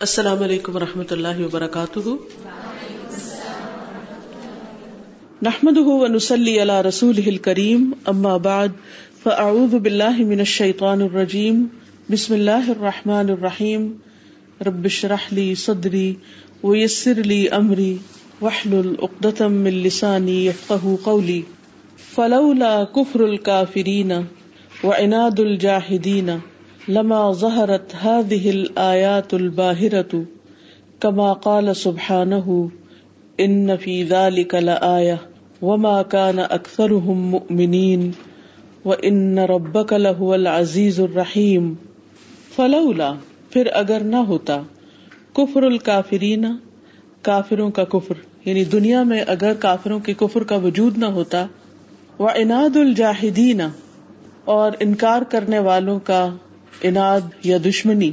السلام علیکم و رحمۃ اللہ وبرکاتہ۔ نحمد ونسلی علی رسول کریم اما بعد، فاعوذ باللہ من الشیطان الرجیم، بسم اللہ الرحمن الرحیم۔ رب اشرح لی صدری ویسر لی امری، واحلل عقدۃ من لسانی یفقهوا قولی۔ فلولا کفر الکافرین وعناد الجاہدین۔ لما ظہرت هذه الآيات الباهرة كما قال سبحانه ان في ذلك لآية وما كان أكثرهم مؤمنين وإن ربك لهو العزيز الرحيم فلولا پھر اگر نہ ہوتا کفر الکافرین کافروں کا کفر یعنی دنیا میں اگر کافروں کے کفر کا وجود نہ ہوتا و اناد الجاہدین اور انکار کرنے والوں کا اناد یا دشمنی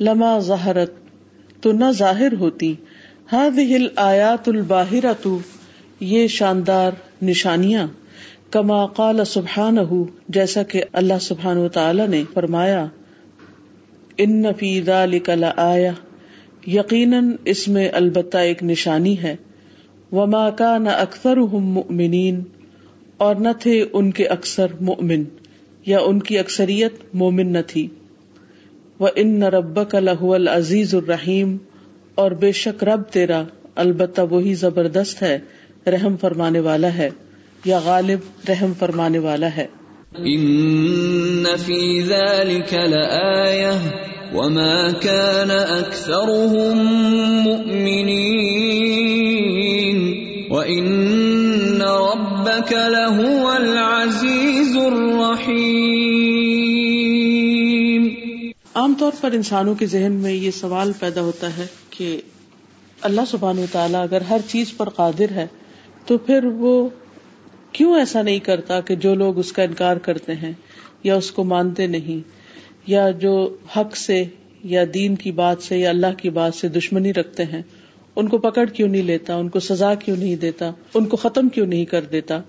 لما ظہرت، تو نہ ظاہر ہوتی۔ ہل آیات الباہر یہ شاندار نشانیاں۔ کما قال سبحان جیسا کہ اللہ سبحان و تعالی نے فرمایا، ان فی ذلک آیا یقیناً اس میں البتہ ایک نشانی ہے۔ وما کان اکثر مؤمنین، اور نہ تھے ان کے اکثر مؤمن۔ یا ان کی اکثریت مومن نہ تھی۔ وہ ان رب کا لہو العزیز الرحیم اور بے شک رب تیرا البتہ وہی زبردست ہے، رحم فرمانے والا ہے، یا غالب، رحم فرمانے والا ہے۔ ان فی ذلك لآیہ وما كان اکثرهم مؤمنین وان ربك لهو العزیز عام طور پر انسانوں کے ذہن میں یہ سوال پیدا ہوتا ہے کہ اللہ سبحانہ تعالیٰ اگر ہر چیز پر قادر ہے تو پھر وہ کیوں ایسا نہیں کرتا کہ جو لوگ اس کا انکار کرتے ہیں یا اس کو مانتے نہیں یا جو حق سے یا دین کی بات سے یا اللہ کی بات سے دشمنی رکھتے ہیں، ان کو پکڑ کیوں نہیں لیتا، ان کو سزا کیوں نہیں دیتا، ان کو ختم کیوں نہیں کر دیتا؟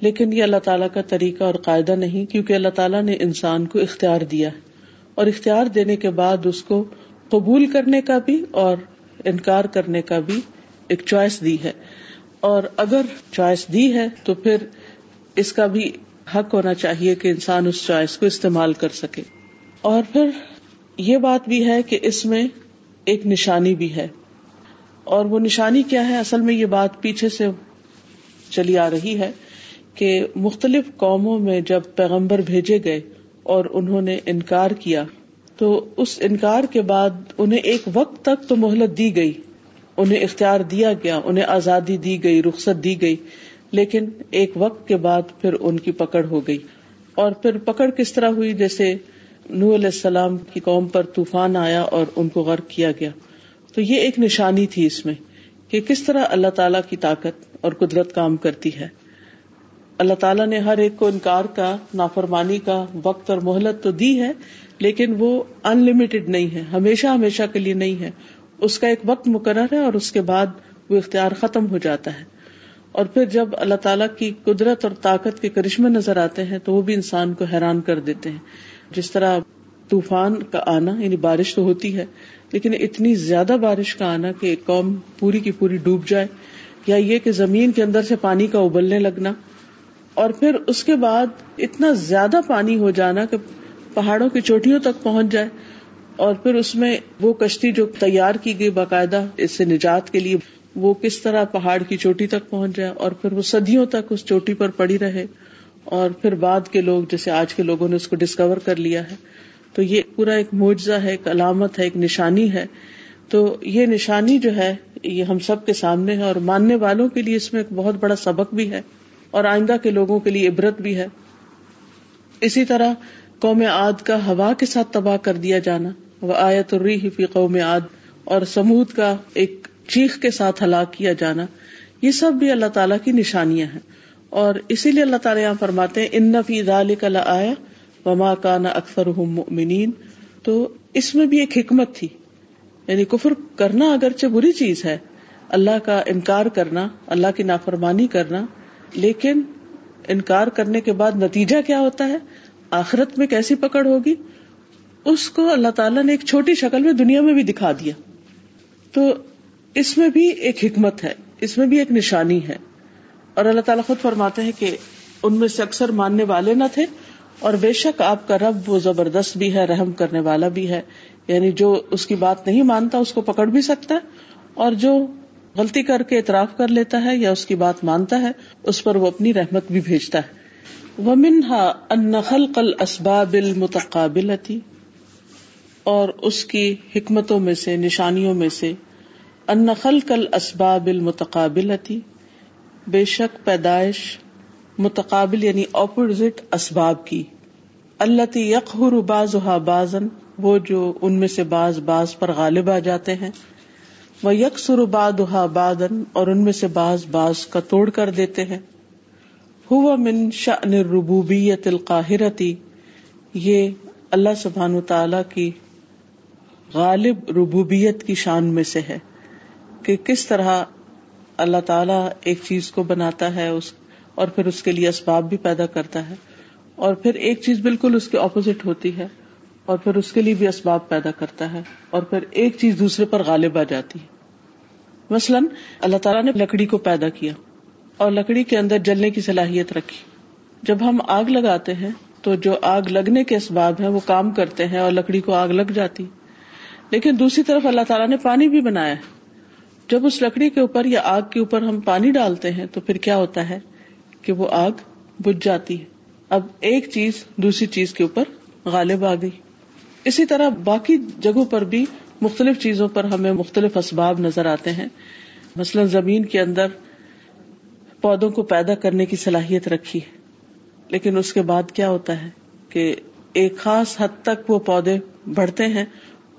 لیکن یہ اللہ تعالیٰ کا طریقہ اور قاعدہ نہیں، کیونکہ اللہ تعالیٰ نے انسان کو اختیار دیا ہے۔ اور اختیار دینے کے بعد اس کو قبول کرنے کا بھی اور انکار کرنے کا بھی ایک چوائس دی ہے۔ اور اگر چوائس دی ہے تو پھر اس کا بھی حق ہونا چاہیے کہ انسان اس چوائس کو استعمال کر سکے۔ اور پھر یہ بات بھی ہے کہ اس میں ایک نشانی بھی ہے۔ اور وہ نشانی کیا ہے؟ اصل میں یہ بات پیچھے سے چلی آ رہی ہے کہ مختلف قوموں میں جب پیغمبر بھیجے گئے اور انہوں نے انکار کیا تو اس انکار کے بعد انہیں ایک وقت تک تو مہلت دی گئی۔ انہیں اختیار دیا گیا، انہیں آزادی دی گئی، رخصت دی گئی، لیکن ایک وقت کے بعد پھر ان کی پکڑ ہو گئی۔ اور پھر پکڑ کس طرح ہوئی؟ جیسے نو علیہ السلام کی قوم پر طوفان آیا اور ان کو غرق کیا گیا۔ تو یہ ایک نشانی تھی اس میں کہ کس طرح اللہ تعالی کی طاقت اور قدرت کام کرتی ہے۔ اللہ تعالیٰ نے ہر ایک کو انکار کا، نافرمانی کا وقت اور مہلت تو دی ہے، لیکن وہ ان لمیٹڈ نہیں ہے، ہمیشہ ہمیشہ کے لیے نہیں ہے۔ اس کا ایک وقت مقرر ہے اور اس کے بعد وہ اختیار ختم ہو جاتا ہے۔ اور پھر جب اللہ تعالیٰ کی قدرت اور طاقت کے کرشمے نظر آتے ہیں تو وہ بھی انسان کو حیران کر دیتے ہیں۔ جس طرح طوفان کا آنا یعنی بارش تو ہوتی ہے، لیکن اتنی زیادہ بارش کا آنا کہ ایک قوم پوری کی پوری ڈوب جائے۔ یا یہ کہ زمین کے اندر سے پانی کا ابلنے لگنا اور پھر اس کے بعد اتنا زیادہ پانی ہو جانا کہ پہاڑوں کی چوٹیوں تک پہنچ جائے اور پھر اس میں وہ کشتی جو تیار کی گئی باقاعدہ اس سے نجات کے لیے، وہ کس طرح پہاڑ کی چوٹی تک پہنچ جائے اور پھر وہ صدیوں تک اس چوٹی پر پڑی رہے اور پھر بعد کے لوگ، جیسے آج کے لوگوں نے اس کو ڈسکور کر لیا ہے، تو یہ پورا ایک معجزہ ہے، ایک علامت ہے، ایک نشانی ہے۔ تو یہ نشانی جو ہے، یہ ہم سب کے سامنے ہے اور ماننے والوں کے لیے اس میں ایک بہت بڑا سبق بھی ہے۔ اور آئندہ کے لوگوں کے لیے عبرت بھی ہے۔ اسی طرح قوم عاد کا ہوا کے ساتھ تباہ کر دیا جانا۔ وہ آیت فی قوم عاد۔ اور سمود کا ایک چیخ کے ساتھ ہلاک کیا جانا۔ یہ سب بھی اللہ تعالیٰ کی نشانیاں ہیں۔ اور اسی لیے اللہ تعالیٰ یہاں فرماتے ہیں، ان فی کا آیا وما کا نہ اکثر منین تو اس میں بھی ایک حکمت تھی۔ یعنی کفر کرنا اگرچہ بری چیز ہے۔ اللہ کا انکار کرنا، اللہ کی نافرمانی کرنا لیکن انکار کرنے کے بعد نتیجہ کیا ہوتا ہے؟ آخرت میں کیسی پکڑ ہوگی؟ اس کو اللہ تعالیٰ نے ایک چھوٹی شکل میں دنیا میں بھی دکھا دیا۔ تو اس میں بھی ایک حکمت ہے، اس میں بھی ایک نشانی ہے۔ اور اللہ تعالیٰ خود فرماتے ہیں کہ ان میں سے اکثر ماننے والے نہ تھے، اور بے شک آپ کا رب وہ زبردست بھی ہے، رحم کرنے والا بھی ہے۔ یعنی جو اس کی بات نہیں مانتا، اس کو پکڑ بھی سکتا ہے، اور جو غلطی کر کے اعتراف کر لیتا ہے یا اس کی بات مانتا ہے، اس پر وہ اپنی رحمت بھی بھیجتا ہے۔ وہ منہا انخل قل اسباب اور اس کی حکمتوں میں سے، نشانیوں میں سے انخل کل اسباب المتقابل بے شک پیدائش متقابل یعنی اپوزٹ اسباب کی۔ اللہ یکر باز بازن وہ جو ان میں سے باز باز پر غالب آ جاتے ہیں۔ وہ یک سرباد بادن اور ان میں سے باز باز کا توڑ کر دیتے ہیں۔ ہوا من شأن ربوبیت القاہرتی یہ اللہ سبحان تعالی کی غالب ربوبیت کی شان میں سے ہے کہ کس طرح اللہ تعالی ایک چیز کو بناتا ہے، اس اور پھر اس کے لیے اسباب بھی پیدا کرتا ہے اور پھر ایک چیز بالکل اس کے اپوزٹ ہوتی ہے۔ اور پھر اس کے لیے بھی اسباب پیدا کرتا ہے اور پھر ایک چیز دوسرے پر غالب آ جاتی ہے۔ مثلاً اللہ تعالیٰ نے لکڑی کو پیدا کیا اور لکڑی کے اندر جلنے کی صلاحیت رکھی۔ جب ہم آگ لگاتے ہیں تو جو آگ لگنے کے اسباب ہیں وہ کام کرتے ہیں اور لکڑی کو آگ لگ جاتی۔ لیکن دوسری طرف اللہ تعالیٰ نے پانی بھی بنایا جب اس لکڑی کے اوپر یا آگ کے اوپر ہم پانی ڈالتے ہیں تو پھر کیا ہوتا ہے کہ وہ آگ بج جاتی ہے۔ اب ایک چیز دوسری چیز کے اوپر غالب آ گئی۔ اسی طرح باقی جگہوں پر بھی مختلف چیزوں پر ہمیں مختلف اسباب نظر آتے ہیں۔ مثلاً زمین کے اندر پودوں کو پیدا کرنے کی صلاحیت رکھی ہے، لیکن اس کے بعد کیا ہوتا ہے کہ ایک خاص حد تک وہ پودے بڑھتے ہیں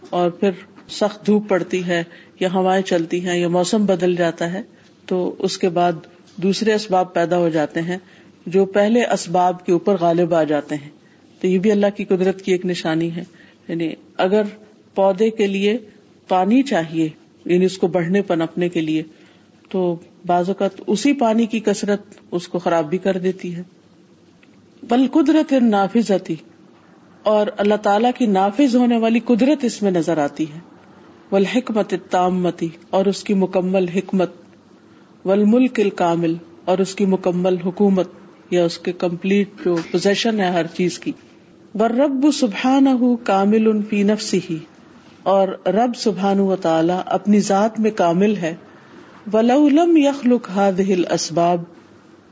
اور پھر سخت دھوپ پڑتی ہے یا ہوائیں چلتی ہیں یا موسم بدل جاتا ہے، تو اس کے بعد دوسرے اسباب پیدا ہو جاتے ہیں جو پہلے اسباب کے اوپر غالب آ جاتے ہیں۔ تو یہ بھی اللہ کی قدرت کی ایک نشانی ہے۔ یعنی اگر پودے کے لیے پانی چاہیے یعنی اس کو بڑھنے پنپنے کے لیے، تو بعض اوقات اسی پانی کی کثرت اس کو خراب بھی کر دیتی ہے۔ بل قدرت نافذ اور اللہ تعالی کی نافذ ہونے والی قدرت اس میں نظر آتی ہے۔ ول حکمت تامتی اور اس کی مکمل حکمت۔ ول ملک کامل اور اس کی مکمل حکومت، یا اس کے کمپلیٹ جو پوزیشن ہے ہر چیز کی۔ رب سبحان کامل ان فی نفسی ہی اور رب سبحان و تعالی اپنی ذات میں کامل ہے۔ ولم یخلق هذه الاسباب،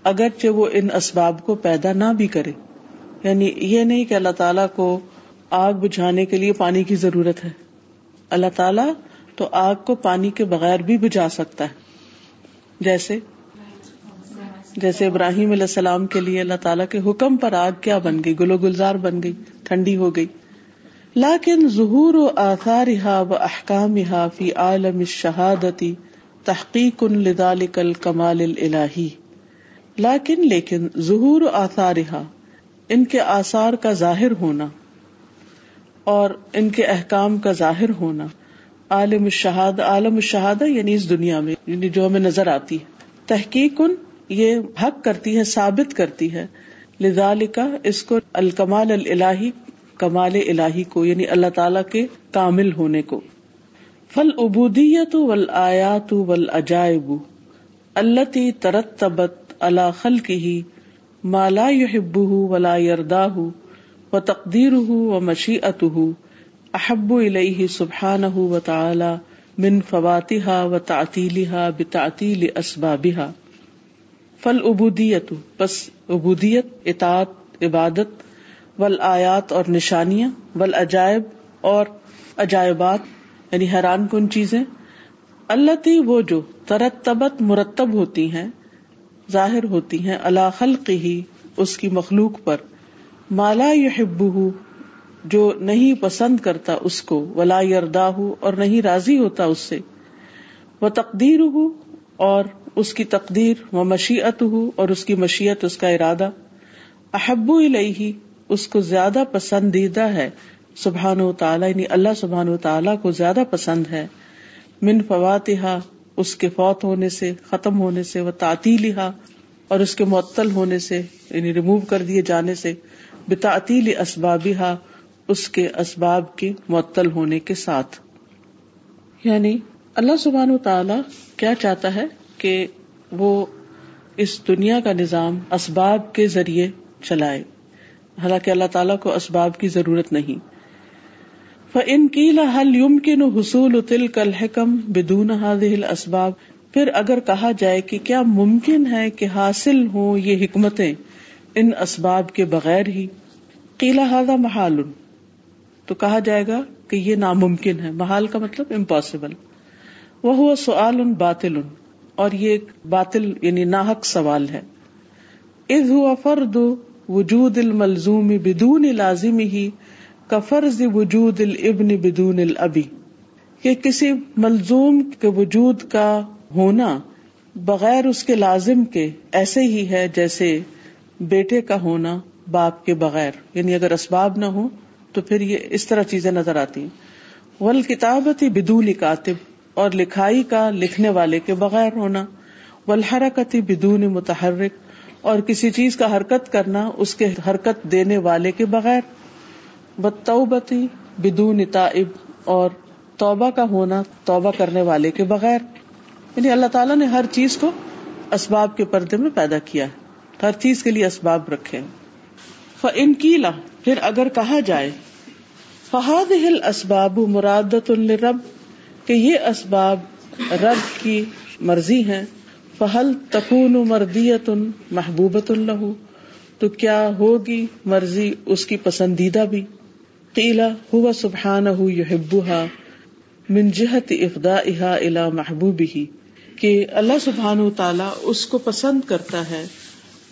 اگرچہ وہ ان اسباب کو پیدا نہ بھی کرے۔ یعنی یہ نہیں کہ اللہ تعالیٰ کو آگ بجھانے کے لیے پانی کی ضرورت ہے۔ اللہ تعالیٰ تو آگ کو پانی کے بغیر بھی بجھا سکتا ہے۔ جیسے جیسے ابراہیم علیہ السلام کے لیے اللہ تعالیٰ کے حکم پر آگ کیا بن گئی گلو گلزار بن گئی، ٹھنڈی ہو گئی۔ لاکن ظہور و آثار و احکام فی عالم شہادتی تحقیق کل کمال الہی لاکن لیکن ظہور و آثار ان کے آثار کا ظاہر ہونا اور ان کے احکام کا ظاہر ہونا۔ عالم الشہاد، عالم الشہادہ یعنی اس دنیا میں یعنی جو ہمیں نظر آتی ہے۔ تحقیق ان یہ حق کرتی ہے، ثابت کرتی ہے۔ لذالکا، اس کو الکمال الہی کمال الہی کو یعنی اللہ تعالی کے کامل ہونے کو۔ فل ابودیت ول آیات ول عجائب اللہ ترتبت اللہ خل کی مالا یحب ولا یردا و تقدیر و مشیعت احب الہ سبحان و تعالی من فواتہ و تعطیلہ بتعطیل اسبابہ فل ابودیت بس ابودیت اطاط عبادت ول آیات اور نشانیاں ول عجائب اور عجائبات یعنی حیران کن چیزیں اللہ تی وہ جو ترتبت مرتب ہوتی ہیں، ظاہر ہوتی ہیں اللہ خلق ہی اس کی مخلوق پر مالا یحب جو نہیں پسند کرتا اس کو، ولا یردا اور نہیں راضی ہوتا اس سے وہ تقدیر ہو اور اس کی تقدیر و مشیت ہو اور اس کی مشیت، اس کا ارادہ۔ احب الہی اس کو زیادہ پسندیدہ ہے۔ سبحان و تعالیٰ یعنی اللہ سبحان و تعالیٰ کو زیادہ پسند ہے۔ من فواتحا اس کے فوت ہونے سے، ختم ہونے سے وہ تعطیل اور اس کے معطل ہونے سے یعنی ریموو کر دیے جانے سے۔ بتعطیل اسبابہ اس کے اسباب کے معطل ہونے کے ساتھ۔ یعنی اللہ سبحان و تعالی کیا چاہتا ہے؟ کہ وہ اس دنیا کا نظام اسباب کے ذریعے چلائے۔ حالانکہ اللہ تعالیٰ کو اسباب کی ضرورت نہیں۔ ان کی حل یمکن حصول تل کل حکم بدون حاضل اسباب پھر اگر کہا جائے کہ کیا ممکن ہے کہ حاصل ہوں یہ حکمتیں ان اسباب کے بغیر ہی؟ قیلا ہاضا محال۔ تو کہا جائے گا کہ یہ ناممکن ہے۔ محال کا مطلب امپاسبل وہ ہوا سوال ان باطل۔ اور یہ ایک باطل یعنی ناحک سوال ہے۔ از ہوا فرد وجود الملزوم بدون لازم ہی کا فرض وجود الابن بدون الابی۔ کہ کسی ملزوم کے وجود کا ہونا بغیر اس کے لازم کے ایسے ہی ہے جیسے بیٹے کا ہونا باپ کے بغیر۔ یعنی اگر اسباب نہ ہو تو پھر یہ اس طرح چیزیں نظر آتی۔ ول کتابت بدون کاتب۔ اور لکھائی کا لکھنے والے کے بغیر ہونا ولحرکتی بدون متحرک، اور کسی چیز کا حرکت کرنا، اس کے حرکت دینے والے کے بغیر۔ بدتوبتی بدون تائب اور توبہ کا ہونا، توبہ کرنے والے کے بغیر۔ یعنی اللہ تعالیٰ نے ہر چیز کو اسباب کے پردے میں پیدا کیا ہے، ہر چیز کے لیے اسباب رکھے ان کیلا پھر اگر کہا جائے فہاد ہل اسباب مرادت الرب کہ یہ اسباب رب کی مرضی ہے فہل تکون مردیت محبوبت اللہ تو کیا ہوگی مرضی اس کی پسندیدہ بھی؟ قیلا ہوا سبحان من جہت افدا احا الا محبوب ہی کہ اللہ سبحان تعالی اس کو پسند کرتا ہے،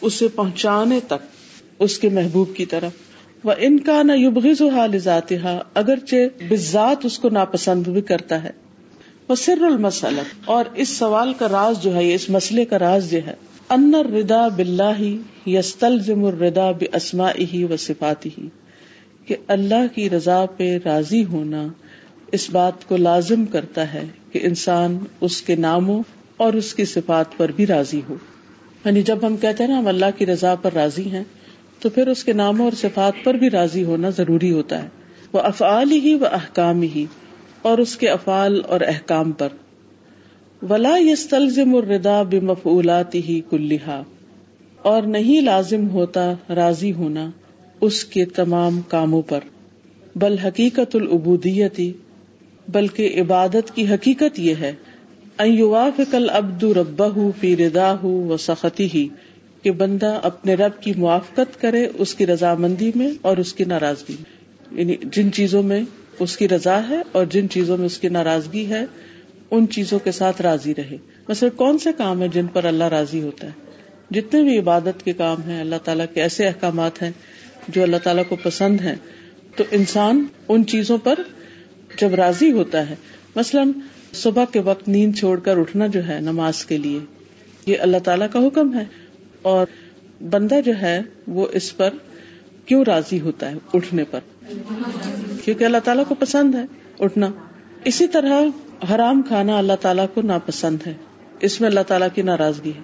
اسے پہنچانے تک، اس کے محبوب کی طرف۔ وہ ان کا نہ یوبغز حال ذات اگرچہ بذات اس کو ناپسند بھی کرتا ہے۔ وہ سر المسلط اور اس سوال کا راز جو ہے اس مسئلے کا راز جو ہے۔ ان ردا بلّہ یستل ضم الردا بسما ہی و صفاتی ہی کہ اللہ کی رضا پہ راضی ہونا اس بات کو لازم کرتا ہے کہ انسان اس کے ناموں اور اس کی صفات پر بھی راضی ہو۔ یعنی جب ہم کہتے ہیں نا، ہم اللہ کی رضا پر راضی ہیں تو پھر اس کے ناموں اور صفات پر بھی راضی ہونا ضروری ہوتا ہے۔ وہ افعال ہی و احکام ہی اور اس کے افعال اور احکام پر۔ ولا یستلزم الردا بمفعولات ہی کلحا اور نہیں لازم ہوتا راضی ہونا اس کے تمام کاموں پر۔ بل حقیقت العبودیتی، بلکہ عبادت کی حقیقت یہ ہے۔ کل ابد ربا فی ردا و سختی ہی کہ بندہ اپنے رب کی موافقت کرے اس کی رضامندی میں اور اس کی ناراضگی میں۔ یعنی جن چیزوں میں اس کی رضا ہے اور جن چیزوں میں اس کی ناراضگی ہے، ان چیزوں کے ساتھ راضی رہے۔ مثلا کون سے کام ہے جن پر اللہ راضی ہوتا ہے؟ جتنے بھی عبادت کے کام ہیں، اللہ تعالیٰ کے ایسے احکامات ہیں جو اللہ تعالیٰ کو پسند ہے تو انسان ان چیزوں پر جب راضی ہوتا ہے، مثلاً صبح کے وقت نیند چھوڑ کر اٹھنا جو ہے نماز کے لیے، یہ اللہ تعالیٰ کا حکم ہے۔ اور بندہ جو ہے وہ اس پر کیوں راضی ہوتا ہے اٹھنے پر؟ کیونکہ اللہ تعالیٰ کو پسند ہے اٹھنا۔ اسی طرح حرام کھانا اللہ تعالیٰ کو ناپسند ہے۔ اس میں اللہ تعالیٰ کی ناراضگی ہے۔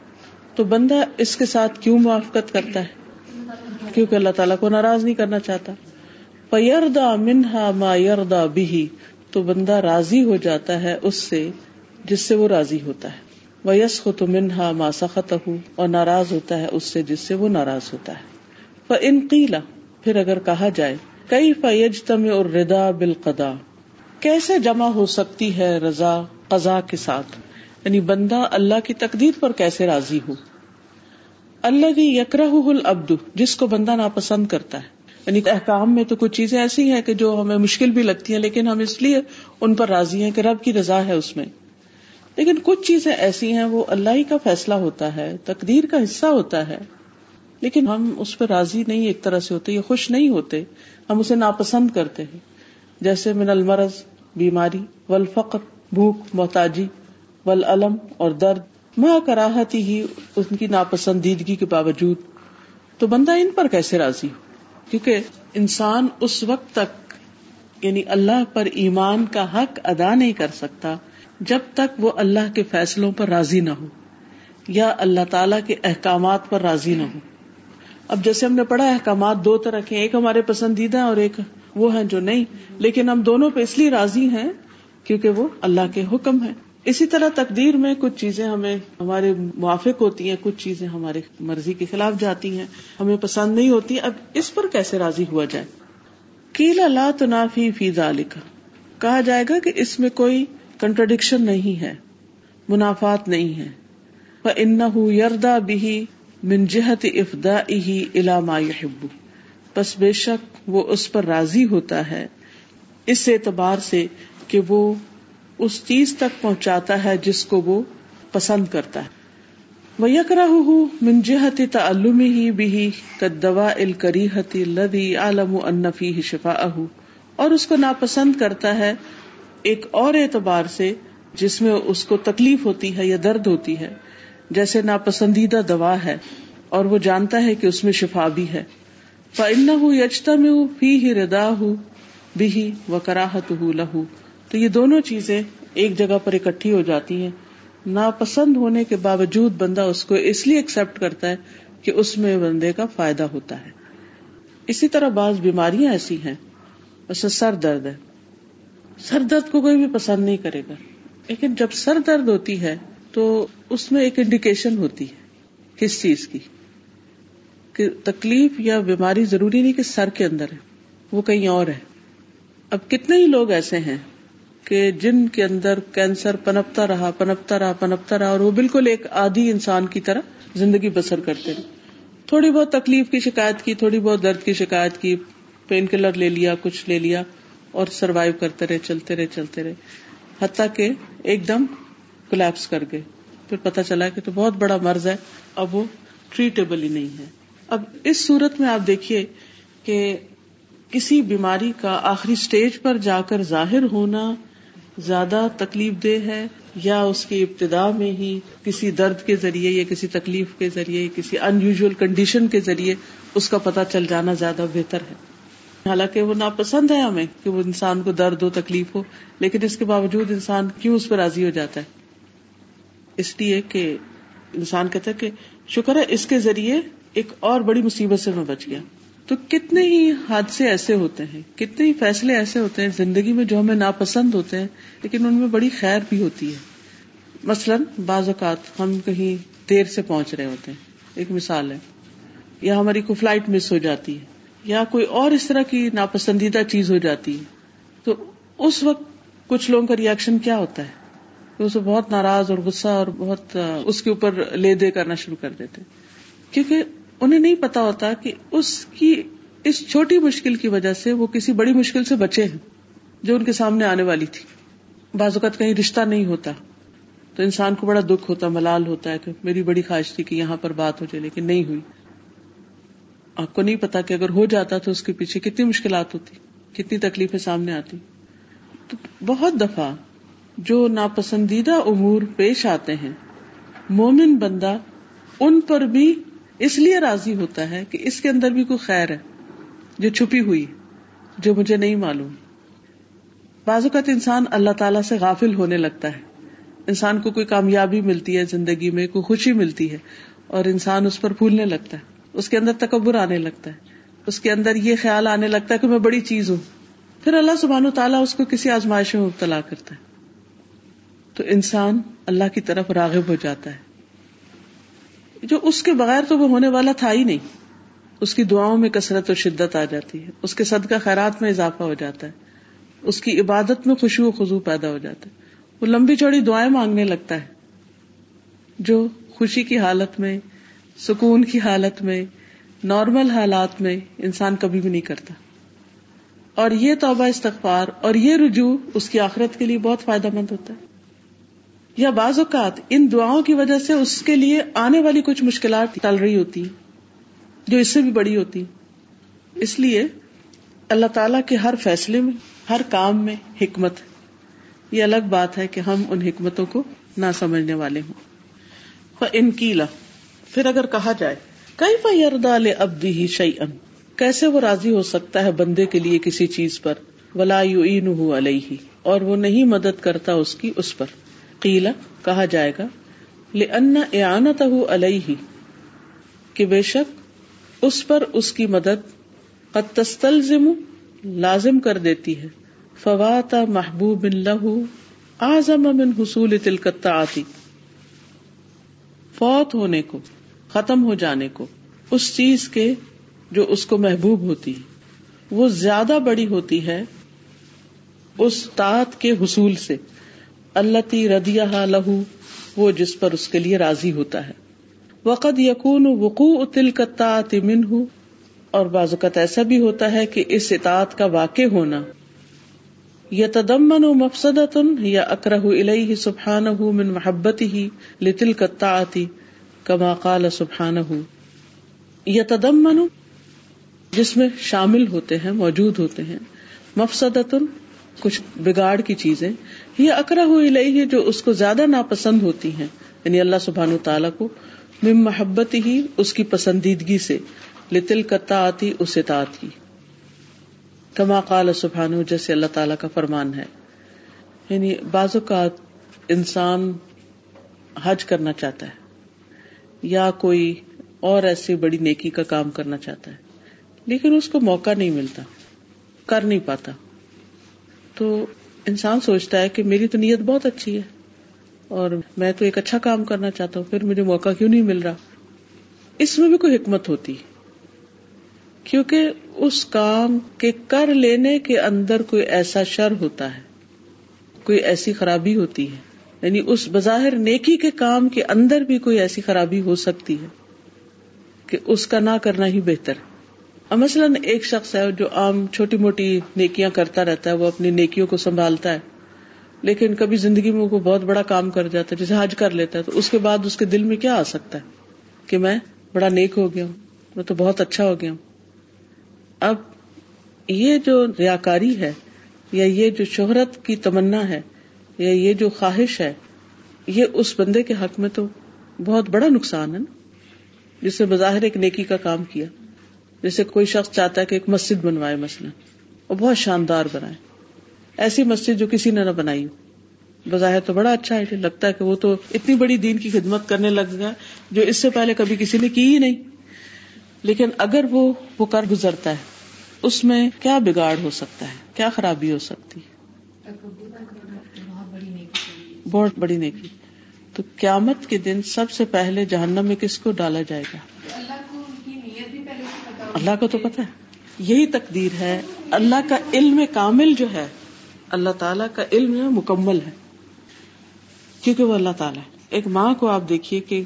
تو بندہ اس کے ساتھ کیوں موافقت کرتا ہے؟ کیونکہ اللہ تعالیٰ کو ناراض نہیں کرنا چاہتا۔ پیردا منہا ما یردا بھی تو بندہ راضی ہو جاتا ہے اس سے جس سے وہ راضی ہوتا ہے۔ وہ یس خو تو منہا ما اور ناراض ہوتا ہے اس سے جس سے وہ ناراض ہوتا ہے۔ وہ ان قیلا پھر اگر کہا جائے کئی فیج تم اور ردا بالقدا کیسے جمع ہو سکتی ہے رضا قزا کے ساتھ؟ یعنی بندہ اللہ کی تقدیر پر کیسے راضی ہو؟ اللہ بھی یکرہ العبد جس کو بندہ ناپسند کرتا ہے۔ یعنی احکام میں تو کچھ چیزیں ایسی ہیں کہ جو ہمیں مشکل بھی لگتی ہیں، لیکن ہم اس لیے ان پر راضی ہیں کہ رب کی رضا ہے اس میں۔ لیکن کچھ چیزیں ایسی ہیں، وہ اللہ ہی کا فیصلہ ہوتا ہے، تقدیر کا حصہ ہوتا ہے۔ لیکن ہم اس پہ راضی نہیں، ایک طرح سے ہوتے یا خوش نہیں ہوتے، ہم اسے ناپسند کرتے ہیں۔ جیسے من المرض، بیماری، والفقر، بھوک، محتاجی والعلم اور درد۔ ماں کراہتی ہی ان کی ناپسندیدگی کے باوجود۔ تو بندہ ان پر کیسے راضی ہو؟ کیونکہ انسان اس وقت تک یعنی اللہ پر ایمان کا حق ادا نہیں کر سکتا۔ جب تک وہ اللہ کے فیصلوں پر راضی نہ ہو یا اللہ تعالی کے احکامات پر راضی نہ ہو۔ اب جیسے ہم نے پڑھا احکامات دو طرح کے ایک ہمارے پسندیدہ اور ایک وہ ہیں جو نہیں۔ لیکن ہم دونوں پہ اس لیے راضی ہیں کیونکہ وہ اللہ کے حکم ہے اسی طرح تقدیر میں کچھ چیزیں ہمیں ہمارے موافق ہوتی ہیں، کچھ چیزیں ہمارے مرضی کے خلاف جاتی ہیں، ہمیں پسند نہیں ہوتی۔ اب اس پر کیسے راضی ہوا جائے؟ کیلا لا تنافی فی ذالک۔ کہا جائے گا کہ اس میں کوئی کنٹرڈکشن نہیں ہے، منافات نہیں ہے۔ ان یردا بھی من جہت افدا ہی علامہ یحب بس بے شک وہ اس پر راضی ہوتا ہے، اس اعتبار سے کہ وہ اس چیز تک پہنچاتا ہے جس کو وہ پسند کرتا ہے۔ وہ یکرا من جہت تعلم ہی بھی کدوا الکری حتی لدی عالم انفی شفا اور اس کو ناپسند کرتا ہے ایک اور اعتبار سے جس میں اس کو تکلیف ہوتی ہے یا درد ہوتی ہے، جیسے ناپسندیدہ دوا ہے اور وہ جانتا ہے کہ اس میں شفا بھی ہے۔ فن یچتا میں فی ہی ردا ہوں بھی و کراہت ہوں لہو تو یہ دونوں چیزیں ایک جگہ پر اکٹھی ہو جاتی ہیں۔ ناپسند ہونے کے باوجود بندہ اس کو اس لیے ایکسپٹ کرتا ہے کہ اس میں بندے کا فائدہ ہوتا ہے۔ اسی طرح بعض بیماریاں ایسی ہیں جیسے سر درد ہے۔ سر درد کو کوئی بھی پسند نہیں کرے گا۔ لیکن جب سر درد ہوتی ہے تو اس میں ایک انڈیکیشن ہوتی ہے کس چیز کی۔ کہ تکلیف یا بیماری ضروری نہیں کہ سر کے اندر ہے، وہ کہیں اور ہے۔ اب کتنے ہی لوگ ایسے ہیں کہ جن کے اندر کینسر پنپتا رہا پنپتا رہا پنپتا رہا اور وہ بالکل ایک آدھی انسان کی طرح زندگی بسر کرتے رہے تھوڑی بہت تکلیف کی شکایت کی، تھوڑی بہت درد کی شکایت کی، پین کلر لے لیا، کچھ لے لیا۔ اور سروائو کرتے رہے، چلتے رہے چلتے رہے۔ حتیٰ کہ ایک دم کولیپس کر گئے۔ پھر پتا چلا کہ تو بہت بڑا مرض ہے، اب وہ ٹریٹیبل ہی نہیں ہے۔ اب اس صورت میں آپ دیکھیے کہ کسی بیماری کا آخری اسٹیج پر جا کر ظاہر ہونا زیادہ تکلیف دہ ہے یا اس کی ابتدا میں ہی کسی درد کے ذریعے یا کسی تکلیف کے ذریعے، کسی ان یوژل کنڈیشن کے ذریعے اس کا پتہ چل جانا زیادہ بہتر ہے۔ حالانکہ وہ ناپسند ہے ہمیں کہ وہ انسان کو درد ہو، تکلیف ہو، لیکن اس کے باوجود انسان کیوں اس پہ راضی ہو جاتا ہے؟ اس لیے کہ انسان کہتا ہے کہ شکر ہے، اس کے ذریعے ایک اور بڑی مصیبت سے میں بچ گیا۔ تو کتنے ہی حادثے ایسے ہوتے ہیں، کتنے ہی فیصلے ایسے ہوتے ہیں زندگی میں جو ہمیں ناپسند ہوتے ہیں، لیکن ان میں بڑی خیر بھی ہوتی ہے۔ مثلاً بعض اوقات ہم کہیں دیر سے پہنچ رہے ہوتے ہیں۔ ایک مثال ہے، یا ہماری کوئی فلائٹ مس ہو جاتی ہے۔ یا کوئی اور اس طرح کی ناپسندیدہ چیز ہو جاتی ہے تو اس وقت کچھ لوگوں کا ریئیکشن کیا ہوتا ہے؟ اسے بہت ناراض اور غصہ اور بہت اس کے اوپر لے دے کرنا شروع کر دیتے۔ کیونکہ انہیں نہیں پتا ہوتا کہ اس کی، اس چھوٹی مشکل کی وجہ سے وہ کسی بڑی مشکل سے بچے ہیں، جو ان کے سامنے آنے والی تھی۔ بعض اوقات کہیں رشتہ نہیں ہوتا، تو انسان کو بڑا دکھ ہوتا، ملال ہوتا ہے کہ میری بڑی خواہش تھی کہ یہاں پر بات ہو جائے، لیکن نہیں ہوئی۔ آپ کو نہیں پتا کہ اگر ہو جاتا تو اس کے پیچھے کتنی مشکلات ہوتی، کتنی تکلیفیں سامنے آتی۔ تو بہت دفعہ جو ناپسندیدہ امور پیش آتے ہیں، مومن بندہ ان پر بھی اس لیے راضی ہوتا ہے کہ اس کے اندر بھی کوئی خیر ہے، جو چھپی ہوئی، جو مجھے نہیں معلوم۔ بعض اوقات انسان اللہ تعالیٰ سے غافل ہونے لگتا ہے۔ انسان کو کوئی کامیابی ملتی ہے زندگی میں، کوئی خوشی ملتی ہے اور انسان اس پر پھولنے لگتا ہے۔ اس کے اندر تکبر آنے لگتا ہے۔ اس کے اندر یہ خیال آنے لگتا ہے کہ میں بڑی چیز ہوں۔ پھر اللہ سبحان و تعالیٰ اس کو کسی آزمائش میں مبتلا کرتا ہے۔ تو انسان اللہ کی طرف راغب ہو جاتا ہے۔ جو اس کے بغیر تو وہ ہونے والا تھا ہی نہیں۔ اس کی دعاؤں میں کثرت اور شدت آ جاتی ہے۔ اس کے صدقہ خیرات میں اضافہ ہو جاتا ہے۔ اس کی عبادت میں خوشبو خزو پیدا ہو جاتا ہے۔ وہ لمبی چوڑی دعائیں مانگنے لگتا ہے۔ جو خوشی کی حالت میں سکون کی حالت میں نارمل حالات میں انسان کبھی بھی نہیں کرتا۔ اور یہ توبہ استغفار اور یہ رجوع اس کی آخرت کے لیے بہت فائدہ مند ہوتا ہے۔ یا بعض اوقات ان دعاؤں کی وجہ سے اس کے لیے آنے والی کچھ مشکلات ٹل رہی ہوتی، جو اس سے بھی بڑی ہوتی۔ اس لیے اللہ تعالی کے ہر فیصلے میں، ہر کام میں حکمت، یہ الگ بات ہے کہ ہم ان حکمتوں کو نہ سمجھنے والے ہوں۔ ان کی کیلا پھر اگر کہا جائے کئی فیردا لے اب بھی شعی ان کیسے وہ راضی ہو سکتا ہے بندے کے لیے کسی چیز پر؟ ولا یو علیہ، اور وہ نہیں مدد کرتا اس کی، اس پر۔ قیلا کہا جائے گا اعانت علیہ، کہ بے شک اس پر اس کی مدد قد تستلزم، لازم کر دیتی ہے۔ فوات محبوب لہو آزم من حصول تلکتا آتی فوت ہونے کو ختم ہو جانے کو، اس چیز کے جو اس کو محبوب ہوتی، وہ زیادہ بڑی ہوتی ہے اس طاعت کے حصول سے۔ اللہ تی ردیا لہو، وہ جس پر اس کے لیے راضی ہوتا ہے۔ وقت یقون وقوع تل من ہوں اور بازوقت ایسا بھی ہوتا ہے کہ اس اطاعت کا واقع ہونا۔ یا تدمن و مفسد یا اکرہ الہ سبحان من محبت ہی لتل قطعتی کما قال سبحان یا تدمن جس میں شامل ہوتے ہیں، موجود ہوتے ہیں مفسد کچھ بگاڑ کی چیزیں یہ اکرا ہوئی لئی ہے جو اس کو زیادہ ناپسند ہوتی ہیں یعنی اللہ سبحان تعالیٰ کو مم محبت ہی اس کی پسندیدگی سے لتل کتا آتی اس اطاعت کی۔ کما قال سبحان جیسے اللہ تعالیٰ کا فرمان ہے۔ یعنی بعض اوقات انسان حج کرنا چاہتا ہے۔ یا کوئی اور ایسی بڑی نیکی کا کام کرنا چاہتا ہے۔ لیکن اس کو موقع نہیں ملتا، کر نہیں پاتا۔ تو انسان سوچتا ہے کہ میری تو نیت بہت اچھی ہے اور میں تو ایک اچھا کام کرنا چاہتا ہوں، پھر مجھے موقع کیوں نہیں مل رہا؟ اس میں بھی کوئی حکمت ہوتی کیونکہ اس کام کے کر لینے کے اندر کوئی ایسا شر ہوتا ہے، کوئی ایسی خرابی ہوتی ہے۔ یعنی اس بظاہر نیکی کے کام کے اندر بھی کوئی ایسی خرابی ہو سکتی ہے کہ اس کا نہ کرنا ہی بہتر مثلاً ایک شخص ہے جو عام چھوٹی موٹی نیکیاں کرتا رہتا ہے، وہ اپنی نیکیوں کو سنبھالتا ہے، لیکن کبھی زندگی میں وہ بہت بڑا کام کر جاتا ہے، جیسے حج کر لیتا ہے، تو اس کے بعد اس کے دل میں کیا آ سکتا ہے؟ کہ میں بڑا نیک ہو گیا ہوں، میں تو بہت اچھا ہو گیا ہوں۔ اب یہ جو ریاکاری ہے یا یہ جو شہرت کی تمنا ہے یا یہ جو خواہش ہے، یہ اس بندے کے حق میں تو بہت بڑا نقصان ہے نا۔ جس سے بظاہر ایک نیکی کا کام کیا جیسے کوئی شخص چاہتا ہے کہ ایک مسجد بنوائے مثلاً، اور بہت شاندار بنائے۔ ایسی مسجد جو کسی نے نہ بنائی ہو۔ بظاہر تو بڑا اچھا ہے لگتا ہے کہ وہ تو اتنی بڑی دین کی خدمت کرنے لگ گیا جو اس سے پہلے کبھی کسی نے کی ہی نہیں۔ لیکن اگر وہ وہ کر گزرتا ہے، اس میں کیا بگاڑ ہو سکتا ہے؟ کیا خرابی ہو سکتی بہت بڑی نیکی۔ تو قیامت کے دن سب سے پہلے جہنم میں کس کو ڈالا جائے گا؟ اللہ کو تو پتا ہے۔ یہی تقدیر ہے۔ اللہ کا علم کامل جو ہے اللہ تعالیٰ کا علم مکمل ہے۔ کیونکہ وہ اللہ تعالیٰ ہے۔ ایک ماں کو آپ دیکھیے کہ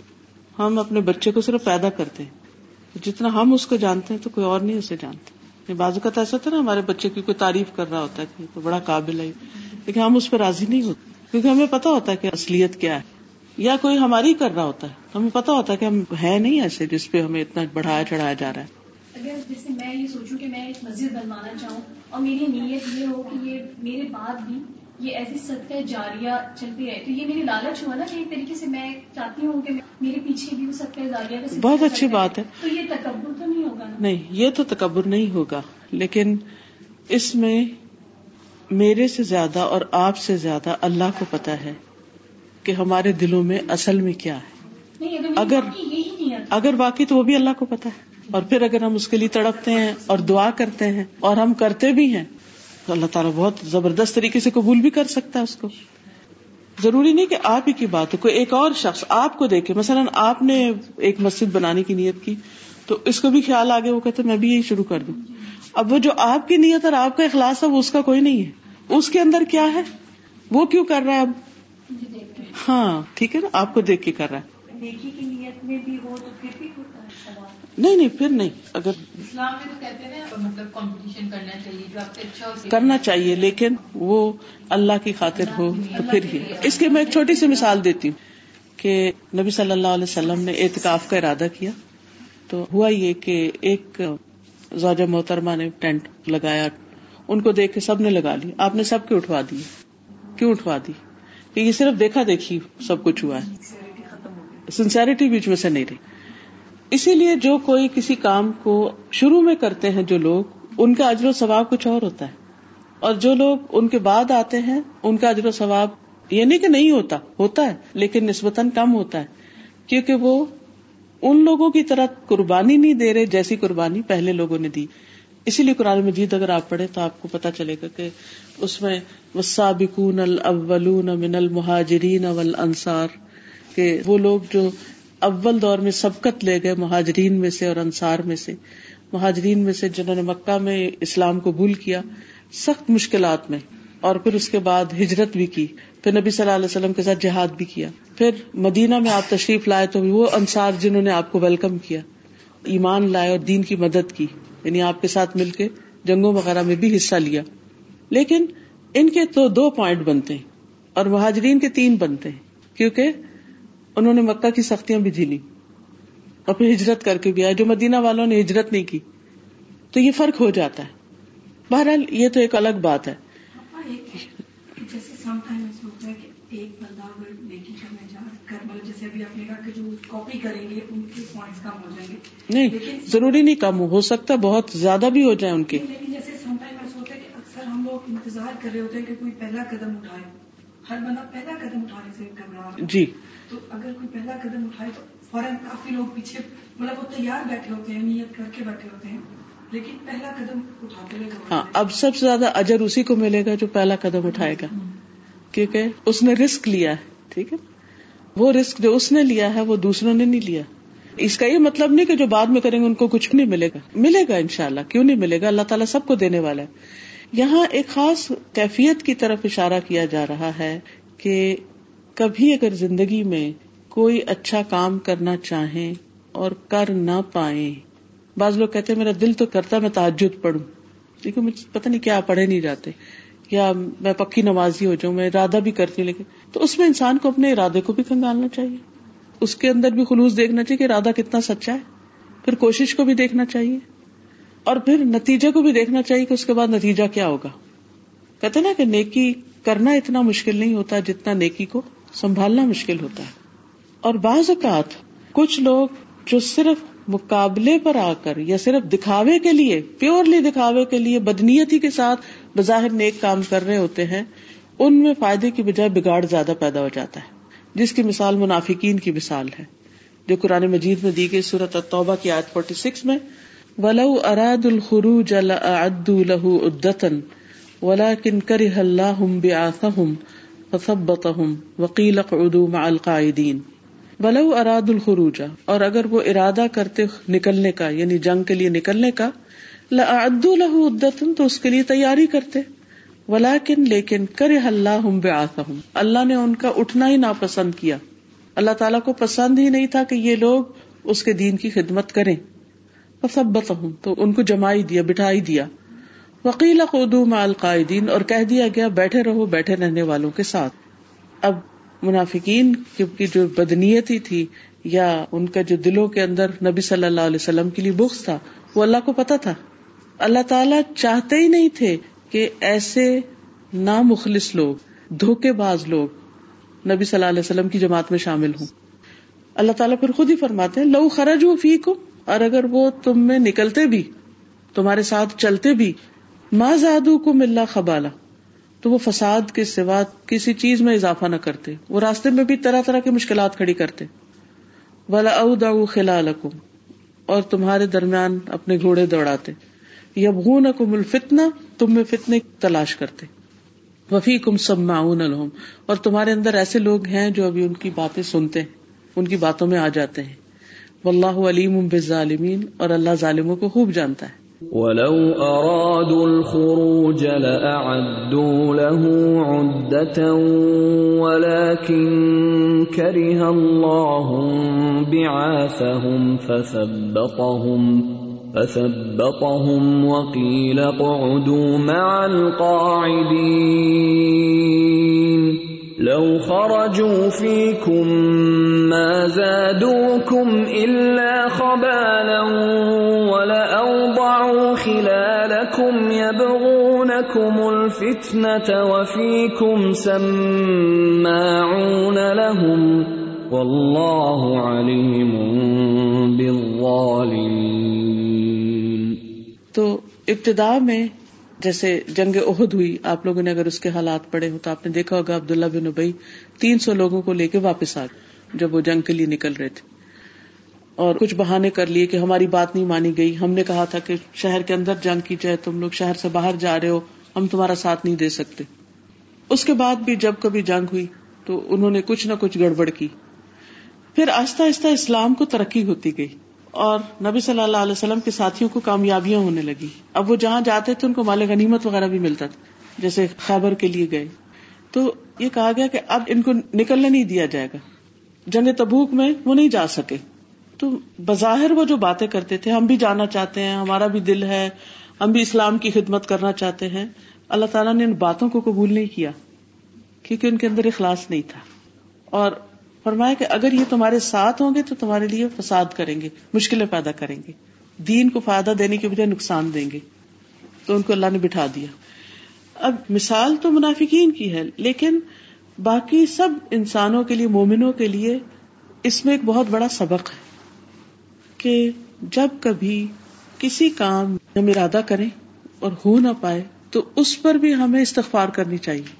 ہم اپنے بچے کو صرف پیدا کرتے ہیں۔ جتنا ہم اس کو جانتے ہیں تو کوئی اور نہیں اسے جانتے بازو کا تو ایسا تھا نا ہمارے بچے کی کوئی تعریف کر رہا ہوتا ہے کہ تو بڑا قابل ہے۔ لیکن ہم اس پہ راضی نہیں ہوتے۔ کیونکہ ہمیں پتا ہوتا ہے کہ اصلیت کیا ہے۔ یا کوئی ہماری کر رہا ہوتا ہے۔ ہمیں پتا ہوتا ہے کہ ہم ہے نہیں ایسے جس پہ ہمیں اتنا بڑھایا چڑھایا جا رہا ہے۔ اگر جیسے میں یہ سوچوں کہ میں ایک مسجد بنوانا چاہوں اور میری نیت یہ ہو کہ یہ میرے بعد بھی یہ ایسی صدقہ جاریہ چلتی رہے۔ تو یہ میری لالچ ہوا نا کہ ایک طریقے سے میں چاہتی ہوں کہ میرے پیچھے بھی صدقہ جاریہ کا بہت اچھی بات ہے۔ تو یہ تکبر تو نہیں ہوگا نہیں یہ تو تکبر نہیں ہوگا لیکن اس میں میرے سے زیادہ اور آپ سے زیادہ اللہ کو پتا ہے کہ ہمارے دلوں میں اصل میں کیا ہے۔ اگر اگر باقی تو وہ بھی اللہ کو پتا ہے۔ اور پھر اگر ہم اس کے لیے تڑپتے ہیں اور دعا کرتے ہیں اور ہم کرتے بھی ہیں تو اللہ تعالیٰ بہت زبردست طریقے سے قبول بھی کر سکتا ہے اس کو۔ ضروری نہیں کہ آپ ہی کی بات ہو کوئی ایک اور شخص آپ کو دیکھے۔ مثلاً آپ نے ایک مسجد بنانے کی نیت کی تو اس کو بھی خیال آگے وہ کہتے میں بھی یہی شروع کر دوں۔ اب وہ جو آپ کی نیت اور آپ کا اخلاص ہے وہ اس کا کوئی نہیں ہے۔ اس کے اندر کیا ہے؟ وہ کیوں کر رہا ہے اب؟ ہاں ٹھیک ہے نا؟ آپ کو دیکھ کے کر رہا ہے۔ نہیں نہیں پھر نہیں۔ اگر کرنا چاہیے لیکن وہ اللہ کی خاطر ہو تو پھر ہی۔ اس کی میں ایک چھوٹی سی مثال دیتی ہوں کہ نبی صلی اللہ علیہ وسلم نے اعتکاف کا ارادہ کیا۔ تو ہوا یہ کہ ایک زوجہ محترمہ نے ٹینٹ لگایا۔ ان کو دیکھ کے سب نے لگا لی۔ آپ نے سب کے اٹھوا دی؟ کیوں اٹھوا دی؟ کہ یہ صرف دیکھا دیکھی سب کچھ ہوا ہے۔ سنسیرٹی بیچ میں سے نہیں رہی۔ اسی لیے جو کوئی کسی کام کو شروع میں کرتے ہیں جو لوگ، ان کا اجر و ثواب کچھ اور ہوتا ہے۔ اور جو لوگ ان کے بعد آتے ہیں، ان کا اجر و ثواب یہ نہیں کہ نہیں ہوتا ہوتا ہے، لیکن نسبتاً کم ہوتا ہے۔ کیونکہ وہ ان لوگوں کی طرح قربانی نہیں دے رہے جیسی قربانی پہلے لوگوں نے دی۔ اسی لیے قرآن مجید اگر آپ پڑھیں تو آپ کو پتا چلے گا کہ اس میں وسابقون الاولون من المہاجرین والانصار کہ وہ لوگ جو اول دور میں سبقت لے گئے مہاجرین میں سے اور انصار میں سے، مہاجرین میں سے جنہوں نے مکہ میں اسلام قبول کیا سخت مشکلات میں، اور پھر اس کے بعد ہجرت بھی کی، پھر نبی صلی اللہ علیہ وسلم کے ساتھ جہاد بھی کیا۔ پھر مدینہ میں آپ تشریف لائے تو وہ انصار جنہوں نے آپ کو ویلکم کیا، ایمان لائے اور دین کی مدد کی۔ یعنی آپ کے ساتھ مل کے جنگوں وغیرہ میں بھی حصہ لیا۔ لیکن ان کے تو دو پوائنٹ بنتے ہیں اور مہاجرین کے تین بنتے ہیں، کیونکہ انہوں نے مکہ کی سختیاں بھی جھیلی اور پھر ہجرت کر کے بھی آئے۔ جو مدینہ والوں نے ہجرت نہیں کی، تو یہ فرق ہو جاتا ہے۔ بہرحال یہ تو ایک الگ بات ہے۔ جیسے مطلب جیسے ابھی آپ نے کہا کہ جو کاپی کریں گے ان کے پوائنٹس کم ہو جائیں گے۔ نہیں ضروری نہیں کم ہو سکتا بہت زیادہ بھی ہو جائے ان کے۔ لیکن جیسے سم ٹائم ایسا ہوتا ہے کہ اکثر ہم لوگ انتظار کر رہے ہوتے ہیں کہ کوئی پہلا قدم اٹھائے۔ ہر بندہ پہلا قدم اٹھانے سے جی۔ تو اگر کوئی پہلا قدم اٹھائے تو فوراً کافی لوگ پیچھے مطلب وہ تیار بیٹھے ہوتے ہیں نیت کر کے بیٹھے ہوتے ہیں۔ لیکن پہلا قدم اٹھاتے ہوئے گھبرا ہاں۔ اب سب سے زیادہ اجر اسی کو ملے گا جو پہلا قدم اٹھائے گا۔ کیونکہ اس نے رسک لیا ہے ٹھیک ہے۔ وہ رسک جو اس نے لیا ہے وہ دوسروں نے نہیں لیا۔ اس کا یہ مطلب نہیں کہ جو بعد میں کریں گے ان کو کچھ نہیں ملے گا۔ ملے گا انشاءاللہ، کیوں نہیں ملے گا؟ اللہ تعالیٰ سب کو دینے والا ہے۔ یہاں ایک خاص کیفیت کی طرف اشارہ کیا جا رہا ہے کہ کبھی اگر زندگی میں کوئی اچھا کام کرنا چاہیں اور کر نہ پائیں، بعض لوگ کہتے ہیں، میرا دل تو کرتا میں تعجد پڑھوں۔ لیکن مجھے پتہ نہیں کیا پڑھے نہیں جاتے۔ یا میں پکی نمازی ہو جاؤں، میں ارادہ بھی کرتی ہوں، لیکن تو اس میں انسان کو اپنے ارادے کو بھی کنگالنا چاہیے۔ اس کے اندر بھی خلوص دیکھنا چاہیے کہ ارادہ کتنا سچا ہے۔ پھر کوشش کو بھی دیکھنا چاہیے۔ اور پھر نتیجے کو بھی دیکھنا چاہیے کہ اس کے بعد نتیجہ کیا ہوگا۔ کہتے نا کہ نیکی کرنا اتنا مشکل نہیں ہوتا جتنا نیکی کو سنبھالنا مشکل ہوتا ہے۔ اور بعض اوقات کچھ لوگ جو صرف مقابلے پر آ کر یا صرف دکھاوے کے لیے، پیورلی دکھاوے کے لیے، بدنیتی کے ساتھ بظاہر نیک کام کر رہے ہوتے ہیں، ان میں فائدے کی بجائے بگاڑ زیادہ پیدا ہو جاتا ہے۔ جس کی مثال منافقین کی مثال ہے، جو قرآن مجید میں دی گئی صورت التوبہ کی آیت 46 میں، ولو اراد الخروج لأعدوا له عدة، ولكن كره الله بعاثهم فثبطهم وقيل اقعدوا مع القاعدين. ولو اراد الخروج، اور اگر وہ ارادہ کرتے نکلنے کا یعنی جنگ کے لیے نکلنے کا لأعدوا له تو اس کے لیے تیاری کرتے۔ ولیکن لیکن کرے اللہ بعاثهم۔ اللہ نے ان کا اٹھنا ہی ناپسند کیا۔ اللہ تعالیٰ کو پسند ہی نہیں تھا کہ یہ لوگ اس کے دین کی خدمت کریں۔ فثبتهم، تو ان کو جمائی دیا بٹھائی دیا۔ وکیل قدو مع القائدین اور کہہ دیا گیا، بیٹھے رہو، بیٹھے رہنے والوں کے ساتھ۔ اب منافقین کی جو بدنیتی تھی، یا ان کا جو دلوں کے اندر نبی صلی اللہ علیہ وسلم کے لیے بغض تھا، وہ اللہ کو پتا تھا۔ اللہ تعالیٰ چاہتے ہی نہیں تھے کہ ایسے نامخلص لوگ، دھوکے باز لوگ نبی صلی اللہ علیہ وسلم کی جماعت میں شامل ہوں۔ اللہ تعالیٰ پھر خود ہی فرماتے ہیں، لو خرج ہو فی کو اور اگر وہ تم میں نکلتے بھی، تمہارے ساتھ چلتے بھی ماں زادو کو ملا خبالا، تو وہ فساد کے سوا کسی چیز میں اضافہ نہ کرتے، وہ راستے میں بھی طرح طرح کی مشکلات کھڑی کرتے۔ ولا او دا خلا اور تمہارے درمیان اپنے گھوڑے دوڑاتے۔ یبغون کم الفتنا تم میں فتنے تلاش کرتے۔ وفی کم سب معاون الحم اور تمہارے اندر ایسے لوگ ہیں جو ابھی ان کی باتیں سنتے ہیں، ان کی باتوں میں آ جاتے ہیں۔ واللہ علیم بالظالمین، اور اللہ ظالموں کو خوب جانتا ہے۔ ولو أرادوا الخروج لأعدوا له عدة ولكن كره الله بعاثهم فثبطهم فثبطهم وقيل اقعدوا مع القاعدين لو خرجوا فيكم ما زادوكم إلا خبالا ولأوضعوا خلالكم يبغونكم الفتنة وفيكم سماعون لهم والله عليم بالظالمين ابتدا میں جیسے جنگ عہد ہوئی، آپ لوگوں نے اگر اس کے حالات پڑے ہو تو آپ نے دیکھا ہوگا عبداللہ بن ابئی تین سو لوگوں کو لے کے واپس آ گئے جب وہ جنگ کے لیے نکل رہے تھے۔ اور کچھ بہانے کر لیے کہ ہماری بات نہیں مانی گئی۔ ہم نے کہا تھا کہ شہر کے اندر جنگ کی جائے، تم لوگ شہر سے باہر جا رہے ہو، ہم تمہارا ساتھ نہیں دے سکتے۔ اس کے بعد بھی جب کبھی جنگ ہوئی تو انہوں نے کچھ نہ کچھ گڑبڑ کی۔ پھر آہستہ آہستہ اسلام کو ترقی ہوتی گئی۔ اور نبی صلی اللہ علیہ وسلم کے ساتھیوں کو کامیابیاں ہونے لگی۔ اب وہ جہاں جاتے تھے ان کو مال غنیمت وغیرہ بھی ملتا تھا، جیسے خیبر کے لیے گئے۔ تو یہ کہا گیا کہ اب ان کو نکلنے نہیں دیا جائے گا۔ جنگ تبوک میں وہ نہیں جا سکے۔ تو بظاہر وہ جو باتیں کرتے تھے، ہم بھی جانا چاہتے ہیں، ہمارا بھی دل ہے، ہم بھی اسلام کی خدمت کرنا چاہتے ہیں۔ اللہ تعالیٰ نے ان باتوں کو قبول نہیں کیا، کیونکہ ان کے اندر اخلاص نہیں تھا۔ اور فرمایا کہ اگر یہ تمہارے ساتھ ہوں گے تو تمہارے لیے فساد کریں گے، مشکلیں پیدا کریں گے۔ دین کو فائدہ دینے کے بجائے نقصان دیں گے۔ تو ان کو اللہ نے بٹھا دیا۔ اب مثال تو منافقین کی ہے، لیکن باقی سب انسانوں کے لیے، مومنوں کے لیے اس میں ایک بہت بڑا سبق ہے کہ جب کبھی کسی کام ہم ارادہ کریں اور ہو نہ پائے، تو اس پر بھی ہمیں استغفار کرنی چاہیے۔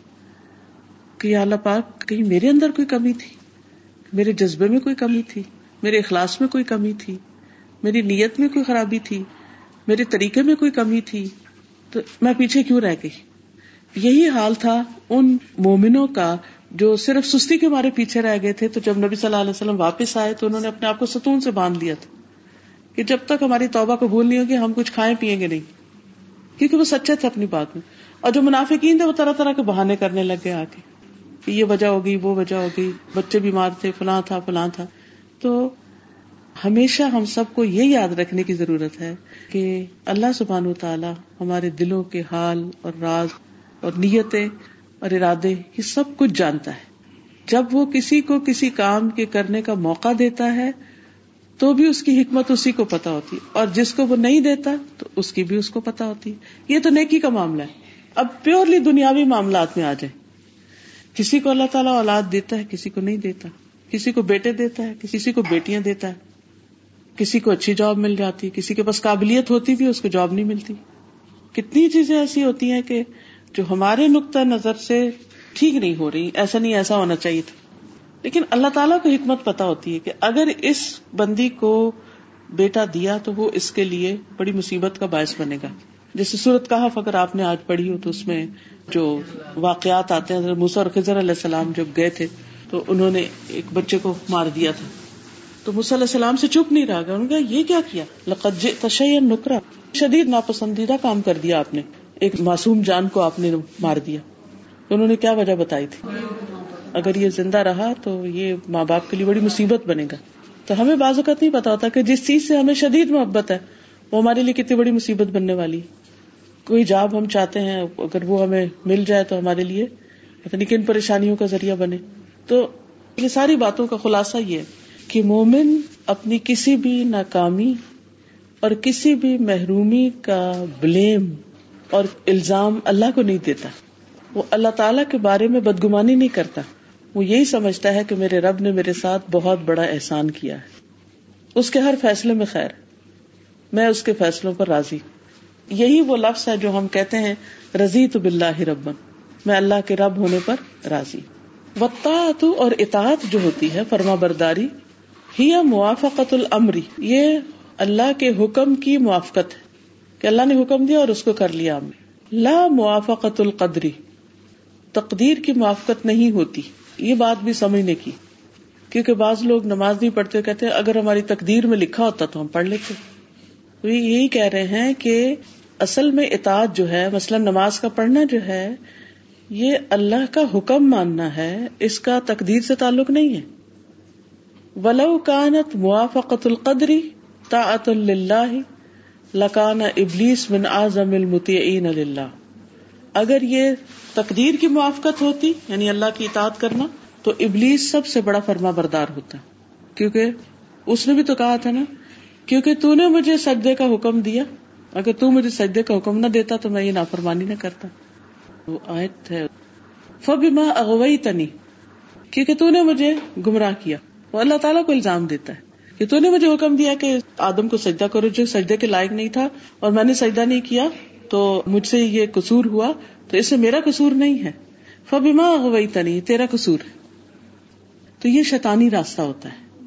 کہ اللہ پاک، کہیں میرے اندر کوئی کمی تھی؟ میرے جذبے میں کوئی کمی تھی، میرے اخلاص میں کوئی کمی تھی، میری نیت میں کوئی خرابی تھی، میرے طریقے میں کوئی کمی تھی۔ تو میں پیچھے کیوں رہ گئی؟ یہی حال تھا ان مومنوں کا جو صرف سستی کے مارے پیچھے رہ گئے تھے۔ تو جب نبی صلی اللہ علیہ وسلم واپس آئے تو انہوں نے اپنے آپ کو ستون سے باندھ لیا تھا کہ جب تک ہماری توبہ کو بھول نہیں ہوگی، ہم کچھ کھائیں پیئیں گے نہیں۔ کیونکہ وہ سچے تھے اپنی بات میں۔ اور جو منافقین تھے وہ طرح طرح کے بہانے کرنے لگ گئے آ کے کہ یہ وجہ ہوگی وہ وجہ ہوگی بچے بیمار تھے، فلاں تھا فلاں تھا۔ تو ہمیشہ ہم سب کو یہ یاد رکھنے کی ضرورت ہے کہ اللہ سبحان و تعالی ہمارے دلوں کے حال اور راز اور نیتیں اور ارادے، یہ سب کچھ جانتا ہے۔ جب وہ کسی کو کسی کام کے کرنے کا موقع دیتا ہے، تو بھی اس کی حکمت اسی کو پتا ہوتی۔ اور جس کو وہ نہیں دیتا، تو اس کی بھی اس کو پتا ہوتی۔ یہ تو نیکی کا معاملہ ہے۔ اب پیورلی دنیاوی معاملات میں آ جائے کسی کو اللہ تعالیٰ اولاد دیتا ہے، کسی کو نہیں دیتا۔ کسی کو بیٹے دیتا ہے، کسی کو بیٹیاں دیتا ہے۔ کسی کو اچھی جاب مل جاتی، کسی کے پاس قابلیت ہوتی بھی، اس کو جاب نہیں ملتی۔ کتنی چیزیں ایسی ہوتی ہیں کہ جو ہمارے نقطۂ نظر سے ٹھیک نہیں ہو رہی، ایسا نہیں، ایسا ہونا چاہیے تھا۔ لیکن اللہ تعالیٰ کو حکمت پتا ہوتی ہے کہ اگر اس بندی کو بیٹا دیا تو وہ اس کے لیے بڑی مصیبت کا باعث بنے گا۔ جیسے صورت کہا اگر آپ نے آج پڑھی ہو تو اس میں جو واقعات آتے ہیں اور خضر علیہ السلام جب گئے تھے، تو انہوں نے ایک بچے کو مار دیا تھا۔ تو علیہ السلام سے چپ نہیں رہا گیا۔ انہوں نے یہ کیا کیا؟ لقد تشین نکرا شدید ناپسندیدہ کام کر دیا آپ نے۔ ایک معصوم جان کو آپ نے مار دیا۔ انہوں نے کیا وجہ بتائی تھی؟ اگر یہ زندہ رہا تو یہ ماں باپ کے لیے بڑی مصیبت بنے گا۔ تو ہمیں بعض اوقات نہیں پتا ہوتا کہ جس چیز سے ہمیں شدید محبت ہے، وہ ہمارے لیے کتنی بڑی مصیبت بننے والی کوئی جاب ہم چاہتے ہیں، اگر وہ ہمیں مل جائے تو ہمارے لیے۔ پتہ نہیں کن پریشانیوں کا ذریعہ بنے۔ تو یہ ساری باتوں کا خلاصہ یہ کہ مومن اپنی کسی بھی ناکامی اور کسی بھی محرومی کا بلیم اور الزام اللہ کو نہیں دیتا۔ وہ اللہ تعالی کے بارے میں بدگمانی نہیں کرتا۔ وہ یہی سمجھتا ہے کہ میرے رب نے میرے ساتھ بہت بڑا احسان کیا ہے۔ اس کے ہر فیصلے میں خیر۔ میں اس کے فیصلوں پر راضی۔ یہی وہ لفظ ہے جو ہم کہتے ہیں رضی تو بلّہ ربن میں اللہ کے رب ہونے پر راضی۔ وطاعت اور اطاعت جو ہوتی ہے، فرما برداری، ہی موافقت العمری یہ اللہ کے حکم کی موافقت ہے۔ کہ اللہ نے حکم دیا اور اس کو کر لیا لا موافقت القدری تقدیر کی موافقت نہیں ہوتی۔ یہ بات بھی سمجھنے کی۔ کیونکہ بعض لوگ نماز نہیں پڑھتے کہتے اگر ہماری تقدیر میں لکھا ہوتا تو ہم پڑھ لیتے۔ یہی کہہ رہے ہیں کہ اصل میں اطاعت جو ہے، مثلاً نماز کا پڑھنا جو ہے، یہ اللہ کا حکم ماننا ہے، اس کا تقدیر سے تعلق نہیں ہے۔ ولو کانت موافقت القدری طاعت اللہ لکان ابلیس من اعظم المطیعین اللہ اگر یہ تقدیر کی موافقت ہوتی یعنی اللہ کی اطاعت کرنا، تو ابلیس سب سے بڑا فرما بردار ہوتا۔ کیونکہ اس نے بھی تو کہا تھا نا، کیونکہ تو نے مجھے سجدے کا حکم دیا اگر تو مجھے سجدے کا حکم نہ دیتا تو میں یہ نافرمانی نہ کرتا۔ وہ آیت ہے۔ فبما اغوئی تنی کیونکہ تو نے مجھے گمراہ کیا۔ وہ اللہ تعالیٰ کو الزام دیتا ہے کہ تو نے مجھے حکم دیا کہ آدم کو سجدہ کرو۔ جو سجدے کے لائق نہیں تھا اور میں نے سجدہ نہیں کیا تو مجھ سے یہ قصور ہوا۔ تو اس سے میرا قصور نہیں ہے۔ فبیما ہوئی تنی تیرا قصور ہے۔ تو یہ شیطانی راستہ ہوتا ہے۔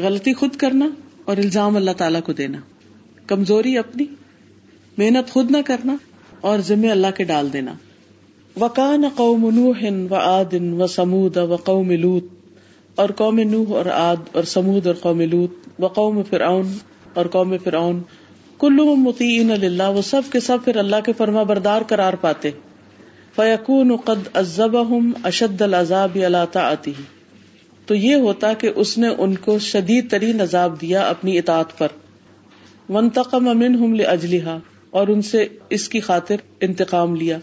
غلطی خود کرنا اور الزام اللہ تعالیٰ کو دینا۔ کمزوری اپنی۔ محنت خود نہ کرنا اور ذمہ اللہ کے ڈال دینا۔ وکان قوم نوح و آدن و سمود و قوم لوت اور قوم نوح اور آد اور سمود اور قوم لوت و قوم فرعون اور قوم فرعون۔ کلو متعین اللہ وہ سب کے سب پھر اللہ کے فرما بردار قرار پاتے۔ فیقون قد ازبہم اشد العذاب اللہ آتی تو یہ ہوتا کہ اس نے ان کو شدید ترین عذاب دیا اپنی اطاعت پر۔ منتقم منہم لاجلہا اور ان سے اس کی خاطر انتقام لیا۔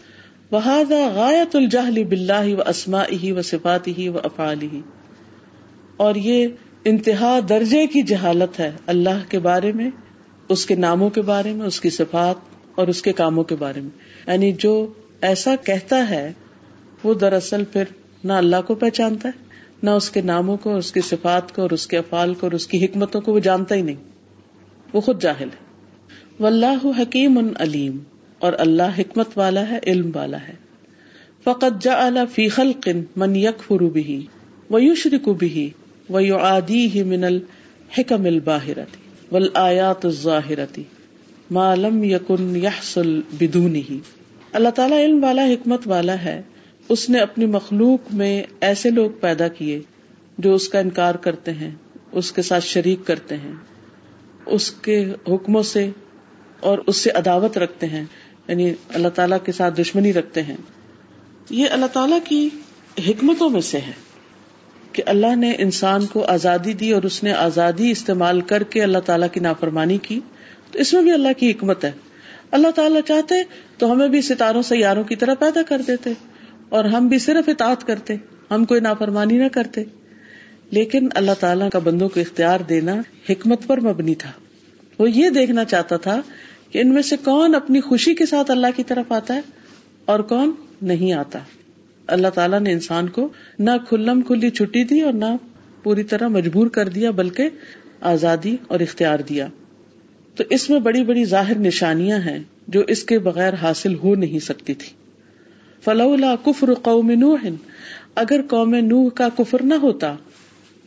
وہذا غایت الجہل باللہ و اسماء و صفات ہی و افعال ہی اور یہ انتہا درجے کی جہالت ہے اللہ کے بارے میں، اس کے ناموں کے بارے میں، اس کی صفات اور اس کے کاموں کے بارے میں۔ یعنی جو ایسا کہتا ہے، وہ دراصل پھر نہ اللہ کو پہچانتا ہے، نہ اس کے ناموں کو، اس کی صفات کو اور اس کے افعال کو اور اس کی حکمتوں کو وہ جانتا ہی نہیں۔ وہ خود جاہل ہے۔ واللہ حکیم علیم اور اللہ حکمت والا ہے، علم والا ہے۔ فقط جا فی خلق من یکفر به ویشرک به ویعادیه من الحکم الباہرتی والآیات الظاہرتی ما لم یکن یحصل بدونه اللہ تعالیٰ علم والا، حکمت والا ہے۔ اس نے اپنی مخلوق میں ایسے لوگ پیدا کیے جو اس کا انکار کرتے ہیں، اس کے ساتھ شریک کرتے ہیں، اس کے حکموں سے اور اس سے عداوت رکھتے ہیں یعنی اللہ تعالیٰ کے ساتھ دشمنی رکھتے ہیں۔ یہ اللہ تعالیٰ کی حکمتوں میں سے ہے کہ اللہ نے انسان کو آزادی دی اور اس نے آزادی استعمال کر کے اللہ تعالیٰ کی نافرمانی کی۔ تو اس میں بھی اللہ کی حکمت ہے۔ اللہ تعالیٰ چاہتے تو ہمیں بھی ستاروں، سیاروں کی طرح پیدا کر دیتے اور ہم بھی صرف اطاعت کرتے، ہم کوئی نافرمانی نہ کرتے۔ لیکن اللہ تعالیٰ کا بندوں کو اختیار دینا حکمت پر مبنی تھا۔ وہ یہ دیکھنا چاہتا تھا کہ ان میں سے کون اپنی خوشی کے ساتھ اللہ کی طرف آتا ہے اور کون نہیں آتا؟ اللہ تعالیٰ نے انسان کو نہ کھلم کھلی چھٹی دی اور نہ پوری طرح مجبور کر دیا، بلکہ آزادی اور اختیار دیا۔ تو اس میں بڑی بڑی ظاہر نشانیاں ہیں جو اس کے بغیر حاصل ہو نہیں سکتی تھی۔ فلولا کفر قوم نوح۔ اگر قوم نوح کا کفر نہ ہوتا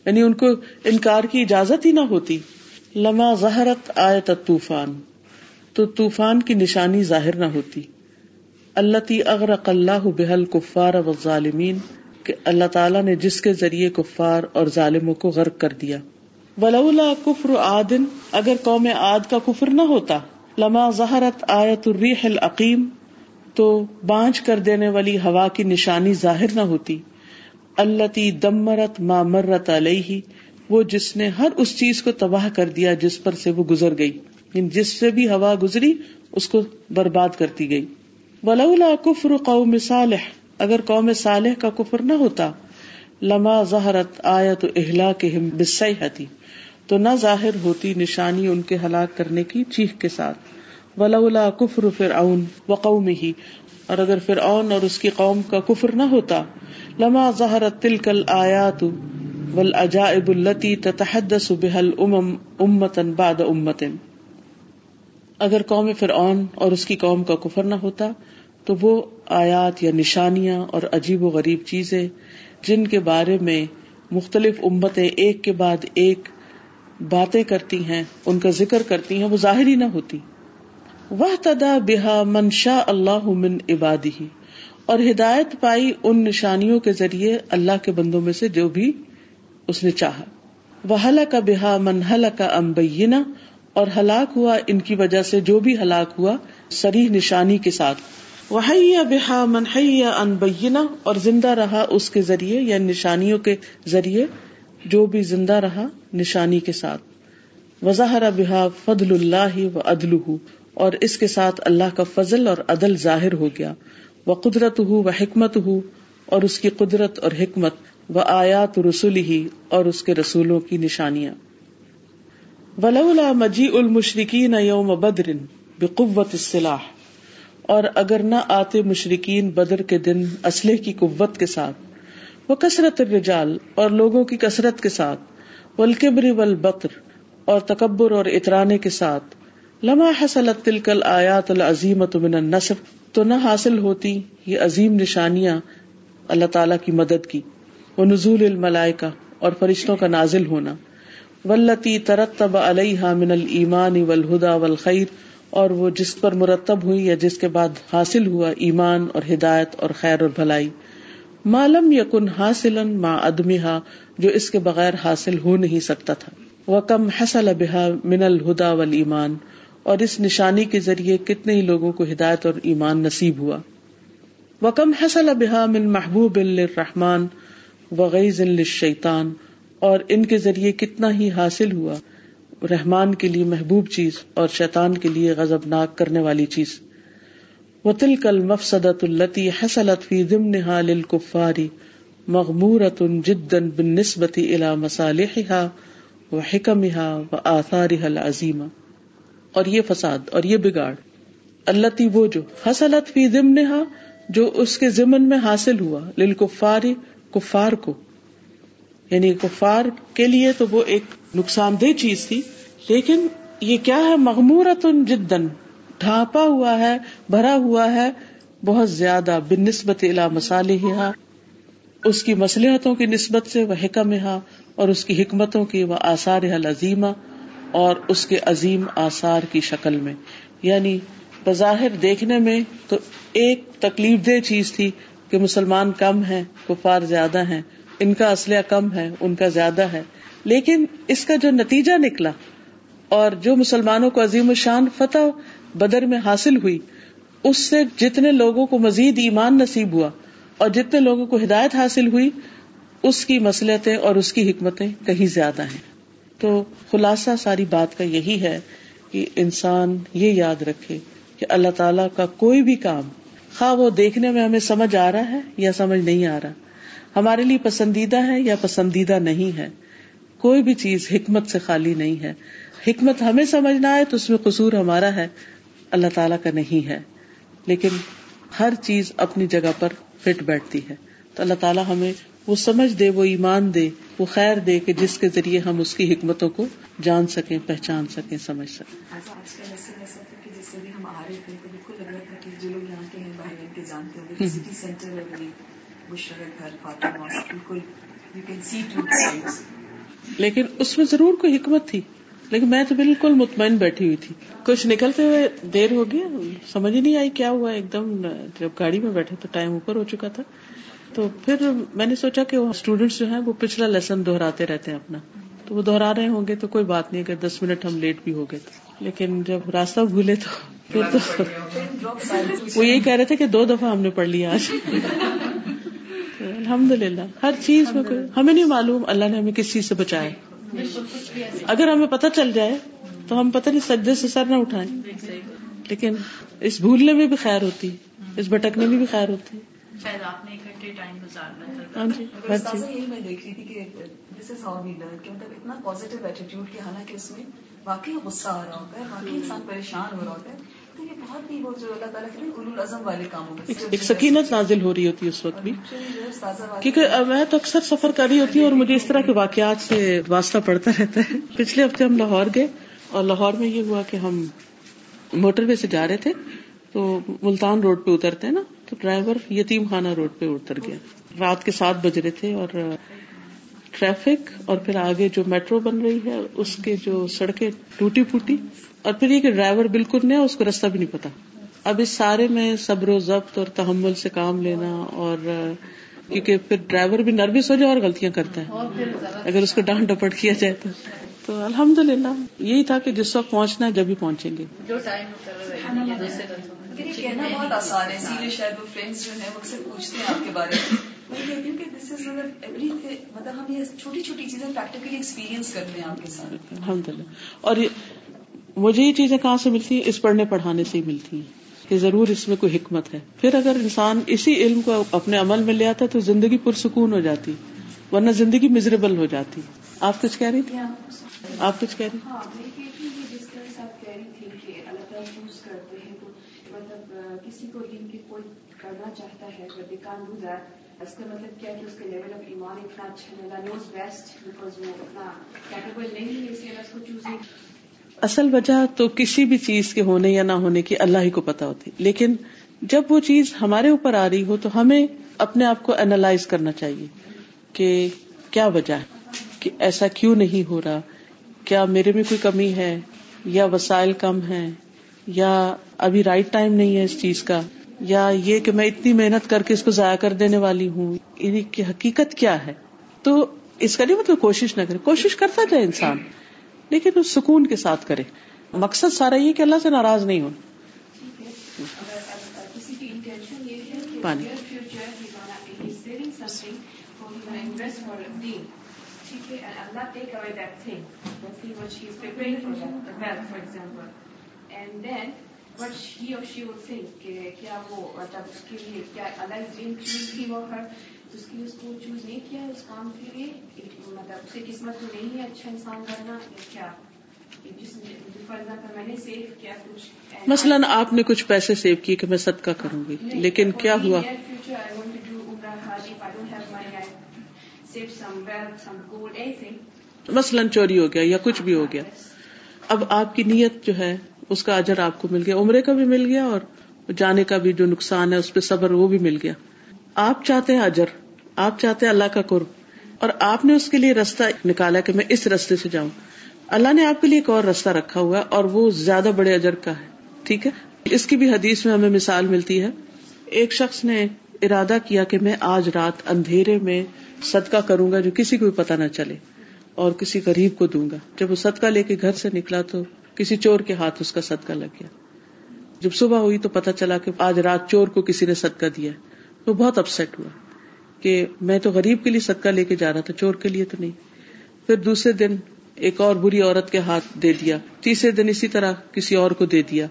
یعنی ان کو انکار کی اجازت ہی نہ ہوتی، لما ظہرت آیت طوفان تو طوفان کی نشانی ظاہر نہ ہوتی۔ اللہ تی اغرق اللہ بحل کفار و ظالمین کہ اللہ تعالیٰ نے جس کے ذریعے کفار اور ظالموں کو غرق کر دیا۔ ولولا کفر آدن اگر قوم آد کا کفر نہ ہوتا، لما ظہرت آیت الریح العقیم، تو بانچ کر دینے والی ہوا کی نشانی ظاہر نہ ہوتی۔ اللہ تی دمرت ما مرت علیہ، وہ جس نے ہر اس چیز کو تباہ کر دیا جس پر سے وہ گزر گئی۔ یعنی جس سے بھی ہوا گزری، اس کو برباد کرتی گئی۔ ولولا کفر قوم صالح، اگر قوم صالح کا کفر نہ ہوتا، لما ظہرت آیت اہلا کے تو نہ ظاہر ہوتی نشانی ان کے ہلاک کرنے کی چیخ کے ساتھ۔ ولولا کفر فرعون وقوم ہی اور اگر فرعون اور اس کی قوم کا کفر نہ ہوتا، لما ظہرت تلکل آیات والعجائب التي تتحدث بها الامم امتا بعد امتن اگر قوم فرعون اور اس کی قوم کا کفر نہ ہوتا، تو وہ آیات یا نشانیاں اور عجیب و غریب چیزیں جن کے بارے میں مختلف امتیں ایک کے بعد ایک باتیں کرتی ہیں، ان کا ذکر کرتی ہیں، وہ ظاہر ہی نہ ہوتی۔ وہ تدا بحا منشا اللہ من عبادی اور ہدایت پائی ان نشانیوں کے ذریعے اللہ کے بندوں میں سے جو بھی اس نے چاہا۔ وہ کا بحا من کا امبینہ اور ہلاک ہوا ان کی وجہ سے جو بھی ہلاک ہوا سری نشانی کے ساتھ۔ وہ بحا منحیا انبینہ اور زندہ رہا اس کے ذریعے یا نشانیوں کے ذریعے، جو بھی زندہ رہا نشانی کے ساتھ۔ وضاحرہ بحا فضل اللہ و عدل اور اس کے ساتھ اللہ کا فضل اور عدل ظاہر ہو گیا۔ وہ قدرت ہو وہ حکمت ہو اور اس کی قدرت اور حکمت۔ و آیات رسول ہی اور اس کے رسولوں کی نشانیاں۔ ولولا مجی المشرقین یوم بدر بقوت السلاح۔ اور اگر نہ آتے مشرقین بدر کے دن اسلحے کی قوت کے ساتھ وہ کثرت الرجال اور لوگوں کی کثرت کے ساتھ ولکبر والبطر اور تکبر اور اترانے کے ساتھ، لما حسلت تلکل آیات العظیمت من النصر، تو نہ حاصل ہوتی یہ عظیم نشانیاں اللہ تعالی کی مدد کی وہ نزول الملائکہ اور فرشتوں کا نازل ہونا۔ ولتی ترتب علیہ من المان والہدا والخیر، اور وہ جس پر مرتب ہوئی یا جس کے بعد حاصل ہوا ایمان اور ہدایت اور خیر اور بھلائی۔ معلوم یقن حاصل ما ادمہا جو اس کے بغیر حاصل ہو نہیں سکتا تھا۔ وہ کم حسل بحا من الہدا والایمان، اور اس نشانی کے ذریعے کتنے ہی لوگوں کو ہدایت اور ایمان نصیب ہوا۔ وہ کم حسل بحا من محبوب الرحمان وغیز الشیطان اور ان کے ذریعے کتنا ہی حاصل ہوا، رحمان کے لیے محبوب چیز اور شیطان کے لیے غزب ناک کرنے والی چیز۔ و تل کل مفسدت التی حسلت فی ضمن حال للکفاری مغمورت جدا بالنسبت الى مصالحها و حکمها و آثارها العظیمہ اور یہ فساد اور یہ بگاڑ۔ اللہ تی وہ جو حسلت فی ضمنها، جو اس کے ضمن میں حاصل ہوا للکفاری کفار کو۔ یعنی کفار کے لیے تو وہ ایک نقصان دہ چیز تھی، لیکن یہ کیا ہے؟ مغمورت جدن ڈھانپا ہوا ہے، بھرا ہوا ہے، بہت زیادہ بن نسبت الا مسالح اس کی مسلحتوں کی نسبت سے، وہ حکم اور اس کی حکمتوں کی، وہ آثار عظیمہ اور اس کے عظیم آثار کی شکل میں۔ یعنی بظاہر دیکھنے میں تو ایک تکلیف دہ چیز تھی کہ مسلمان کم ہے کفار زیادہ ہیں ان کا اسلحہ کم ہے، ان کا زیادہ ہے۔ لیکن اس کا جو نتیجہ نکلا اور جو مسلمانوں کو عظیم الشان فتح بدر میں حاصل ہوئی، اس سے جتنے لوگوں کو مزید ایمان نصیب ہوا اور جتنے لوگوں کو ہدایت حاصل ہوئی، اس کی مسلطیں اور اس کی حکمتیں کہیں زیادہ ہیں۔ تو خلاصہ ساری بات کا یہی ہے کہ انسان یہ یاد رکھے کہ اللہ تعالی کا کوئی بھی کام، خواہ وہ دیکھنے میں ہمیں سمجھ آ رہا ہے یا سمجھ نہیں آ رہا ہمارے لیے پسندیدہ ہے یا پسندیدہ نہیں ہے؟ کوئی بھی چیز حکمت سے خالی نہیں ہے۔ حکمت ہمیں سمجھنا ہے تو اس میں قصور ہمارا ہے۔ اللہ تعالیٰ کا نہیں ہے۔ لیکن ہر چیز اپنی جگہ پر فٹ بیٹھتی ہے۔ تو اللہ تعالیٰ ہمیں وہ سمجھ دے وہ ایمان دے وہ خیر دے کہ جس کے ذریعے ہم اس کی حکمتوں کو جان سکیں پہچان سکیں سمجھ سکیں۔ لیکن اس میں ضرور کوئی حکمت تھی۔ لیکن میں تو بالکل مطمئن بیٹھی ہوئی تھی۔ کچھ نکلتے ہوئے دیر ہو گیا سمجھ ہی نہیں آئی کیا ہوا۔ ایک دم جب گاڑی میں بیٹھے تو ٹائم اوپر ہو چکا تھا۔ تو پھر میں نے سوچا کہ وہ اسٹوڈینٹس جو ہیں وہ پچھلا لیسن دہراتے رہتے ہیں اپنا۔ تو وہ دوہرا رہے ہوں گے تو کوئی بات نہیں۔ اگر دس منٹ ہم لیٹ بھی ہو گئے تو۔ لیکن جب راستہ بھولے تو پھر تو وہ یہی کہہ رہے تھے کہ دو دفعہ ہم نے پڑھ لیا آج۔ الحمد للہ ہر چیز میں کوئی ہمیں نہیں معلوم اللہ نے ہمیں کس چیز سے بچایا۔ اگر ہمیں پتہ چل جائے تو ہم پتہ نہیں سجدے سے سر نہ اٹھائیں۔ لیکن اس بھولنے میں بھی خیر ہوتی اس بھٹکنے میں بھی خیر ہوتی۔ ہاں جی ہر چیز میں دیکھ رہی تھی کہ دس از ہاؤ وی لرن کہ مطلب اتنا پازیٹیو ایٹیٹیوڈ کہ حالانکہ اس میں واقعی غصہ آ رہا ہوتا ہے واقعی انسان پریشان ہو رہا ہوتا ہے۔ ایک سکینت نازل ہو رہی ہوتی ہے اس وقت بھی۔ کیونکہ میں تو اکثر سفر کر رہی ہوتی ہوں اور مجھے اس طرح کے واقعات سے واسطہ پڑتا رہتا ہے۔ پچھلے ہفتے ہم لاہور گئے اور لاہور میں یہ ہوا کہ ہم موٹر وے سے جا رہے تھے تو ملتان روڈ پہ اترتے نا تو ڈرائیور یتیم خانہ روڈ پہ اتر گیا۔ رات کے سات بج رہے تھے اور ٹریفک اور پھر آگے جو میٹرو بن رہی ہے اس کے جو سڑکیں ٹوٹی پھوٹی۔ اور پھر یہ کہ ڈرائیور بالکل نہیں اس کو راستہ بھی نہیں پتا۔ اب اس سارے میں صبر و ضبط اور تحمل سے کام لینا اور کیونکہ پھر ڈرائیور بھی نروس ہو جائے اور غلطیاں کرتا ہے۔ اگر اس کو ڈانٹ ڈپٹ کیا جائے تو۔ تو الحمد للہ یہی تھا کہ جس وقت پہنچنا ہے جب بھی پہنچیں گے۔ کہنا بہت آسان ہے۔ اسی لیے شاید وہ فرینڈس جو ہیں وہ اکثر پوچھتے ہیں آپ کے بارے میں۔ دس از ایوری مطلب ہم یہ چھوٹی چھوٹی چیزیں پریکٹیکلی ایکسپیرینس کرتے ہیں آپ کے ساتھ۔ الحمد للہ اور مجھے یہ چیزیں کہاں سے ملتی ہیں؟ اس پڑھنے پڑھانے سے ہی ملتی ہیں کہ ضرور اس میں کوئی حکمت ہے۔ پھر اگر انسان اسی علم کو اپنے عمل میں لے آتا تو زندگی پرسکون ہو جاتی، ورنہ زندگی مزریبل ہو جاتی۔ آپ کچھ کہہ رہی تھی آپ کچھ کہہ رہی ہاں، مطلب، کسی کو کوئی کرنا چاہتا ہے اس کا مطلب کیا کہ اس کے لیول آف ایمان اتنا اچھا نوز بیسٹ بیکاز وہ اتنا کیپیبل نہیں ہے اس لیے اس کو چوز نہیں اصل وجہ تو کسی بھی چیز کے ہونے یا نہ ہونے کی اللہ ہی کو پتا ہوتی۔ لیکن جب وہ چیز ہمارے اوپر آ رہی ہو تو ہمیں اپنے آپ کو اینالائز کرنا چاہیے کہ کیا وجہ ہے کہ ایسا کیوں نہیں ہو رہا۔ کیا میرے میں کوئی کمی ہے یا وسائل کم ہے یا ابھی رائٹ ٹائم نہیں ہے اس چیز کا یا یہ کہ میں اتنی محنت کر کے اس کو ضائع کر دینے والی ہوں۔ یعنی کہ حقیقت کیا ہے؟ تو اس کا نہیں مطلب کوشش نہ کرے، کوشش کرتا جائے انسان۔ لیکن اس سکون کے ساتھ کرے۔ مقصد سارا یہ کہ اللہ سے ناراض نہیں ہو پانی۔ ہی اور شی تھنک کہ کیا وہ مطلب اس کے لیے کیا اللہ دین چوز ہی وہ ہر اس کے لیے اس کو چوز نہیں کیا اس کام کے لیے؟ مطلب اس کی قسمت میں نہیں ہے اچھا انسان کرنا یا کیا؟ مثلاً آپ نے کچھ پیسے سیو کیے کہ میں صدقہ کروں گی لیکن کیا ہوا؟ مثلاً چوری ہو گیا یا کچھ بھی ہو گیا۔ اب آپ کی نیت جو ہے اس کا اجر آپ کو مل گیا عمرے کا بھی مل گیا اور جانے کا بھی جو نقصان ہے اس پہ صبر وہ بھی مل گیا۔ آپ چاہتے ہیں اجر؟ آپ چاہتے ہیں اللہ کا قرب، اور آپ نے اس کے لیے رستہ نکالا کہ میں اس رستے سے جاؤں۔ اللہ نے آپ کے لیے ایک اور رستہ رکھا ہوا ہے، اور وہ زیادہ بڑے اجر کا ہے، ٹھیک ہے؟ اس کی بھی حدیث میں ہمیں مثال ملتی ہے۔ ایک شخص نے ارادہ کیا کہ میں آج رات اندھیرے میں صدقہ کروں گا جو کسی کو بھی پتا نہ چلے، اور کسی غریب کو دوں گا۔ جب وہ صدقہ لے کے گھر سے نکلا تو کسی چور کے ہاتھ اس کا صدقہ لگ گیا۔ جب صبح ہوئی تو پتا چلا کہ آج رات چور کو کسی نے صدقہ دیا وہ بہت اپسٹ ہوا۔ کہ میں تو غریب کے لیے صدقہ لے کے جا رہا تھا، چور کے لیے تو نہیں۔ پھر دوسرے دن ایک اور بری عورت کے ہاتھ دے دیا۔ تیسرے دن اسی طرح کسی اور کو دے دیا۔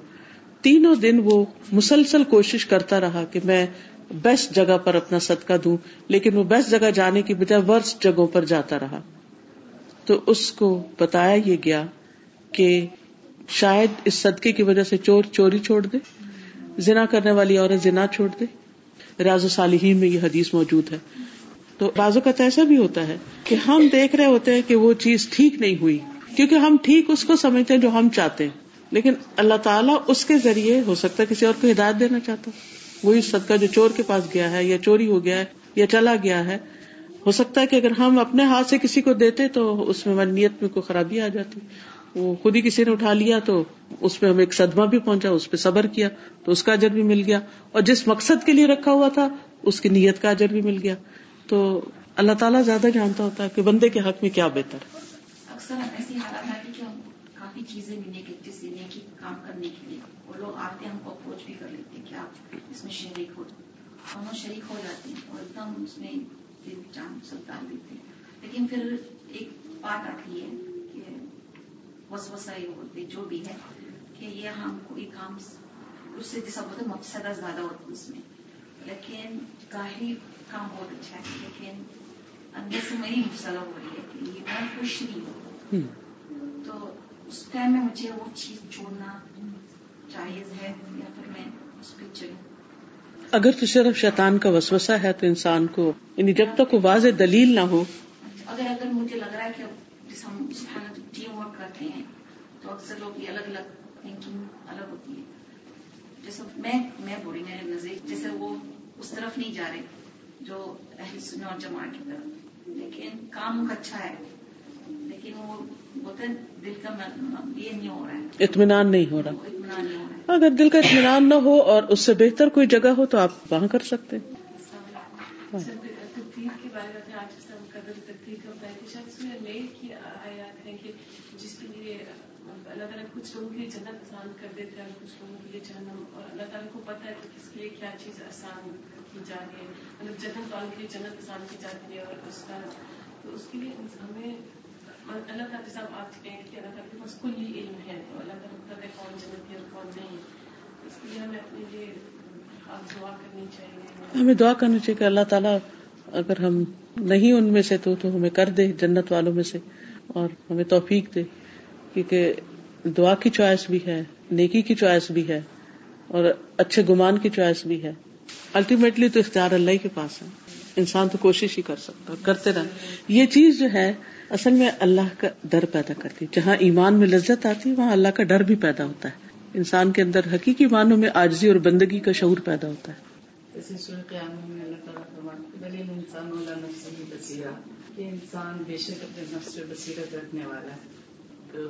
تینوں دن وہ مسلسل کوشش کرتا رہا کہ میں بیسٹ جگہ پر اپنا صدقہ دوں، لیکن وہ بیسٹ جگہ جانے کی بجائے ورسٹ جگہوں پر جاتا رہا۔ تو اس کو بتایا یہ گیا کہ شاید اس صدقے کی وجہ سے چور چوری چھوڑ دے، زنا کرنے والی عورت زنا چھوڑ دے۔ ریاض صالحین میں یہ حدیث موجود ہے۔ تو بازو کا تو ایسا بھی ہوتا ہے کہ ہم دیکھ رہے ہوتے ہیں کہ وہ چیز ٹھیک نہیں ہوئی، کیونکہ ہم ٹھیک اس کو سمجھتے ہیں جو ہم چاہتے ہیں۔ لیکن اللہ تعالیٰ اس کے ذریعے ہو سکتا ہے کسی اور کو ہدایت دینا چاہتا وہی صدقہ جو چور کے پاس گیا ہے یا چوری ہو گیا ہے یا چلا گیا ہے، ہو سکتا ہے کہ اگر ہم اپنے ہاتھ سے کسی کو دیتے تو اس میں ہماری نیت میں کوئی خرابی آ جاتی۔ وہ خود ہی کسی نے اٹھا لیا تو اس پہ ہمیں ایک صدمہ بھی پہنچا، اس پہ صبر کیا، تو اس کا اجر بھی مل گیا۔ اور جس مقصد کے لیے رکھا ہوا تھا، اس کی نیت کا اجر بھی مل گیا۔ تو اللہ تعالیٰ زیادہ جانتا ہوتا ہے کہ بندے کے حق میں کیا بہتر اکثر ایسی حالات آتی کہ ہم کافی چیزیں ملنے کے جس لیے کی کام کرنے کے لیے وہ لوگ آتے ہیں، ہم کو اپروچ بھی کر لیتے ہیں کہ آپ اس میں شریک ہو۔ ہم شریک ہو جاتے ہیں اور ایک دم اس میں دل جان سب ڈال دیتے ہیں۔ لیکن پھر ایک بات آتی ہے کہ بس وسائی ہوتے جو بھی ہے کہ یہ ہم کوئی کام اس سے جیسا بہت مقصدہ زیادہ ہوتا ہے اس میں۔ لیکن ظاہری کام بہت اچھا ہے لیکن اندر سے میری مسئلہ ہو رہی ہے کہ یہ میں خوش نہیں ہوں تو اس ٹائم میں مجھے وہ چیز چھوڑنا جائز ہے یا پھر میں اس پہ چلوں اگر تو صرف شیطان کا وسوسہ ہے تو انسان کو یعنی جب تک وہ واضح دلیل نہ ہو۔ اگر اگر مجھے لگ رہا ہے کہ جیسے ہم سبحانہ ٹیم ورک کرتے ہیں تو اکثر لوگ کی الگ الگ تھنکنگ الگ ہوتی ہے جیسے میں میں بولی میرے نظر جیسے وہ اس طرف نہیں جا رہے جو اہل سنو اور جماعت کی طرف لیکن کام اچھا ہے لیکن وہ بولتے دل کا یہ نہیں ہو رہا ہے اطمینان نہیں ہو رہا اطمینان نہیں ہو رہا اگر دل کا اطمینان نہ ہو اور اس سے بہتر کوئی جگہ ہو تو آپ وہاں کر سکتے ہیں تقدیر کے بارے میں آج جس ہم قدر تقدیر کا ہوتا میں میل کی آیات ہیں کہ جس کے لیے اللہ تعالیٰ کچھ لوگوں کے لیے جنت آسان کر دیتے ہیں اور کچھ لوگوں کے لیے جہنم، اور اللہ تعالیٰ کو پتا ہے کہ کس کے لیے کیا چیز آسان کی جا رہی ہے۔ مطلب جنت والوں کے لیے جنت آسان کی جاتی ہے اور اس کا تو اس کے لیے ہمیں اللہ تعالیٰ جیسا آپ چکے ہیں کہ اللہ تعالیٰ کے پاس کل ہی علم ہے تو اللہ تعالیٰ کو پتہ ہے کون جنت ہے اور کون نہیں۔ اس کے لیے ہمیں اپنے لیے دعا کرنی چاہیے۔ ہمیں دعا کرنی چاہیے کہ اللہ تعالیٰ اگر ہم نہیں ان میں سے تو تو ہمیں کر دے جنت والوں میں سے اور ہمیں توفیق دے، کیونکہ دعا کی چوائس بھی ہے، نیکی کی چوائس بھی ہے اور اچھے گمان کی چوائس بھی ہے۔ الٹیمیٹلی تو اختیار اللہ کے پاس ہے۔ انسان تو کوشش ہی کر سکتا کرتے رہ یہ چیز جو ہے، اصل میں اللہ کا ڈر پیدا کرتی جہاں ایمان میں لذت آتی ہے، وہاں اللہ کا ڈر بھی پیدا ہوتا ہے۔ انسان کے اندر حقیقی معنوں میں آجزی اور بندگی کا شعور پیدا ہوتا ہے۔ جیسے سورہ قیامت میں اللہ تعالیٰ فرماتے ہیں، بل الانسان علی نفسہ بصیرہ کہ انسان بے شک اپنے نفس پہ بصیرت رکھنے والا ہے۔ تو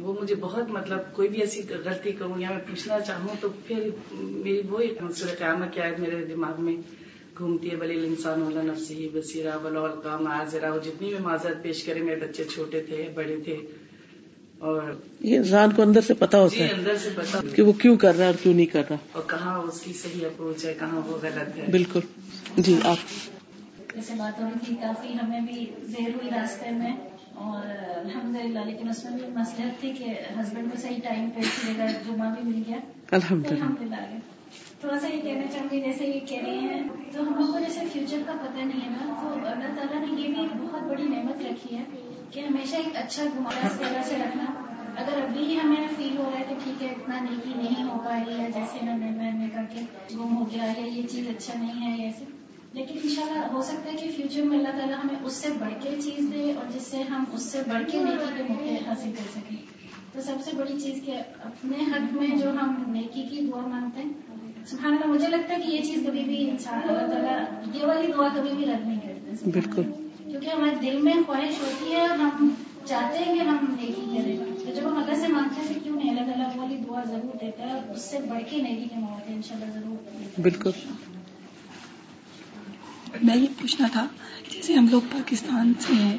وہ مجھے بہت مطلب کوئی بھی ایسی غلطی کروں یا میں پوچھنا چاہوں تو پھر میری وہی منصور قیامت کیا ہے میرے دماغ میں گھومتی ہے بلی انسان والا نفسی بصیرہ بلا کا معذرہ وہ جتنی بھی معذرت پیش کرے میرے بچے چھوٹے تھے بڑے تھے اور یہ انسان کو اندر سے پتا ہوتا جی ہے اندر سے پتا کہ وہ کیوں کر رہا ہے اور کیوں نہیں کر رہا۔ اور کہاں اس کی صحیح اپروچ ہے کہاں وہ غلط ہے۔ بالکل۔ جی آپ۔ جیسے بات ہو رہی تھی کافی ہمیں بھی دیر ہوئی راستے میں اور الحمد للہ لیکن اس میں بھی مسلحت تھی کہ ہسبینڈ کو صحیح ٹائم پہ اسی جگہ جمعہ بھی مل گیا۔ الحمد للہ الحمد للہ آگے۔ تھوڑا سا یہ کہنا چاہوں گی جیسے یہ کہہ رہے ہیں تو ہم لوگ کو جیسے فیوچر کا پتہ نہیں ہے نا تو اللہ تعالیٰ نے یہ بھی ایک بہت بڑی نعمت رکھی ہے۔ کہ ہمیشہ ایک اچھا گمایا اس طرح سے رکھنا۔ اگر ابھی ہی ہمیں فیل ہو رہا ہے کہ ٹھیک ہے، اتنا نیکی نہیں ہو پائی یا جیسے میں نے میں نے کہا کہ گم ہو گیا یا یہ چیز اچھا نہیں ہے ایسے۔ لیکن انشاءاللہ ہو سکتا ہے کہ فیوچر میں اللہ تعالیٰ ہمیں اس سے بڑھ کے چیز دے اور جس سے ہم اس سے بڑھ کے نیکی کے موقع حاصل کر سکیں۔ تو سب سے بڑی چیز کہ اپنے حق میں جو ہم نیکی کی دعا مانگتے ہیں، سبحان اللہ، مجھے لگتا ہے کہ یہ چیز کبھی بھی انسان اللہ تعالیٰ یہ والی دعا کبھی بھی رد نہیں کرتے۔ بالکل۔ کیونکہ ہمارے دل میں خواہش ہوتی ہے اور ہم چاہتے ہیں کہ ہم نیکی کریں۔ تو جب ہم اللہ سے مانگتے ہیں کہ کیوں نہیں اللہ تعالیٰ والی دعا ضرور دیتا ہے اس سے بڑھ کے نیکی کے مواقع ان شاء اللہ ضرور بالکل۔ میں یہ پوچھنا تھا، جیسے ہم لوگ پاکستان سے ہیں،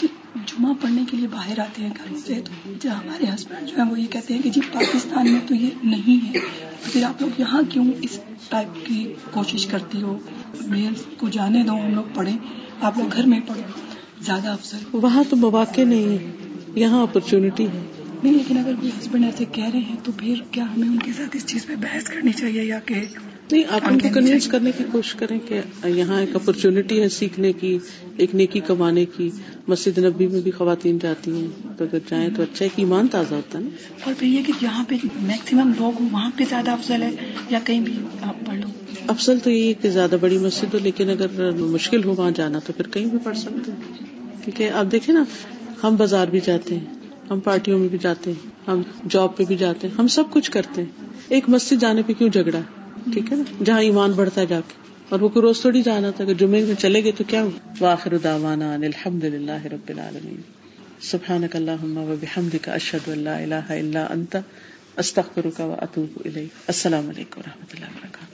تو جمعہ پڑھنے کے لیے باہر آتے ہیں گھروں سے، تو جو ہمارے ہسبینڈ جو ہیں، وہ یہ کہتے ہیں کہ جی پاکستان میں تو یہ نہیں ہے۔ پھر آپ لوگ یہاں کیوں اس ٹائپ کی کوشش کرتی ہو؟ میل کو جانے دو ہم لوگ پڑھیں۔ آپ لوگ گھر میں پڑھو۔ زیادہ افسر وہاں تو مواقع نہیں ہے یہاں اپرچونٹی ہے۔ نہیں لیکن اگر کوئی ہسبینڈ ایسے کہہ رہے ہیں تو پھر کیا ہمیں ان کے ساتھ اس چیز پہ بحث کرنی چاہیے یا کہ نہیں آپ ان کو کنوینس کرنے کی کوشش کریں کہ یہاں ایک اپرچونٹی ہے سیکھنے کی ایک نیکی کمانے کی۔ مسجد نبی میں بھی خواتین جاتی ہیں۔ تو اگر جائیں تو اچھا ایک ایمان تازہ ہوتا ہے نا۔ اور پھر یہ کہ جہاں پہ میکسیمم لوگ ہوں وہاں پہ زیادہ افضل ہے۔ یا کہیں بھی آپ پڑھ لو افضل تو یہ کہ زیادہ بڑی مسجد ہو، لیکن اگر مشکل ہو وہاں جانا تو پھر کہیں بھی پڑھ سکتے ہیں۔ کیونکہ آپ دیکھیں نا، ہم بازار بھی جاتے ہیں، ہم پارٹیوں میں بھی جاتے ہیں، ہم جاب پہ بھی جاتے ہیں، ہم سب کچھ کرتے ہیں۔ ایک مسجد جانے پہ کیوں جھگڑا؟ ٹھیک ہے نا؟ جہاں ایمان بڑھتا ہے جا کے۔ اور وہ کوئی روز تھوڑی جانا تھا، اگر جمعے میں چلے گئے تو کیا واخر دعوانا الحمد للہ رب العالمین۔ سبحانک اللہم و بحمدک، اشہد ان لا الہ الا انت، استغفرک و اتوب الیک۔ السلام علیکم و رحمۃ اللہ وبرکاتہ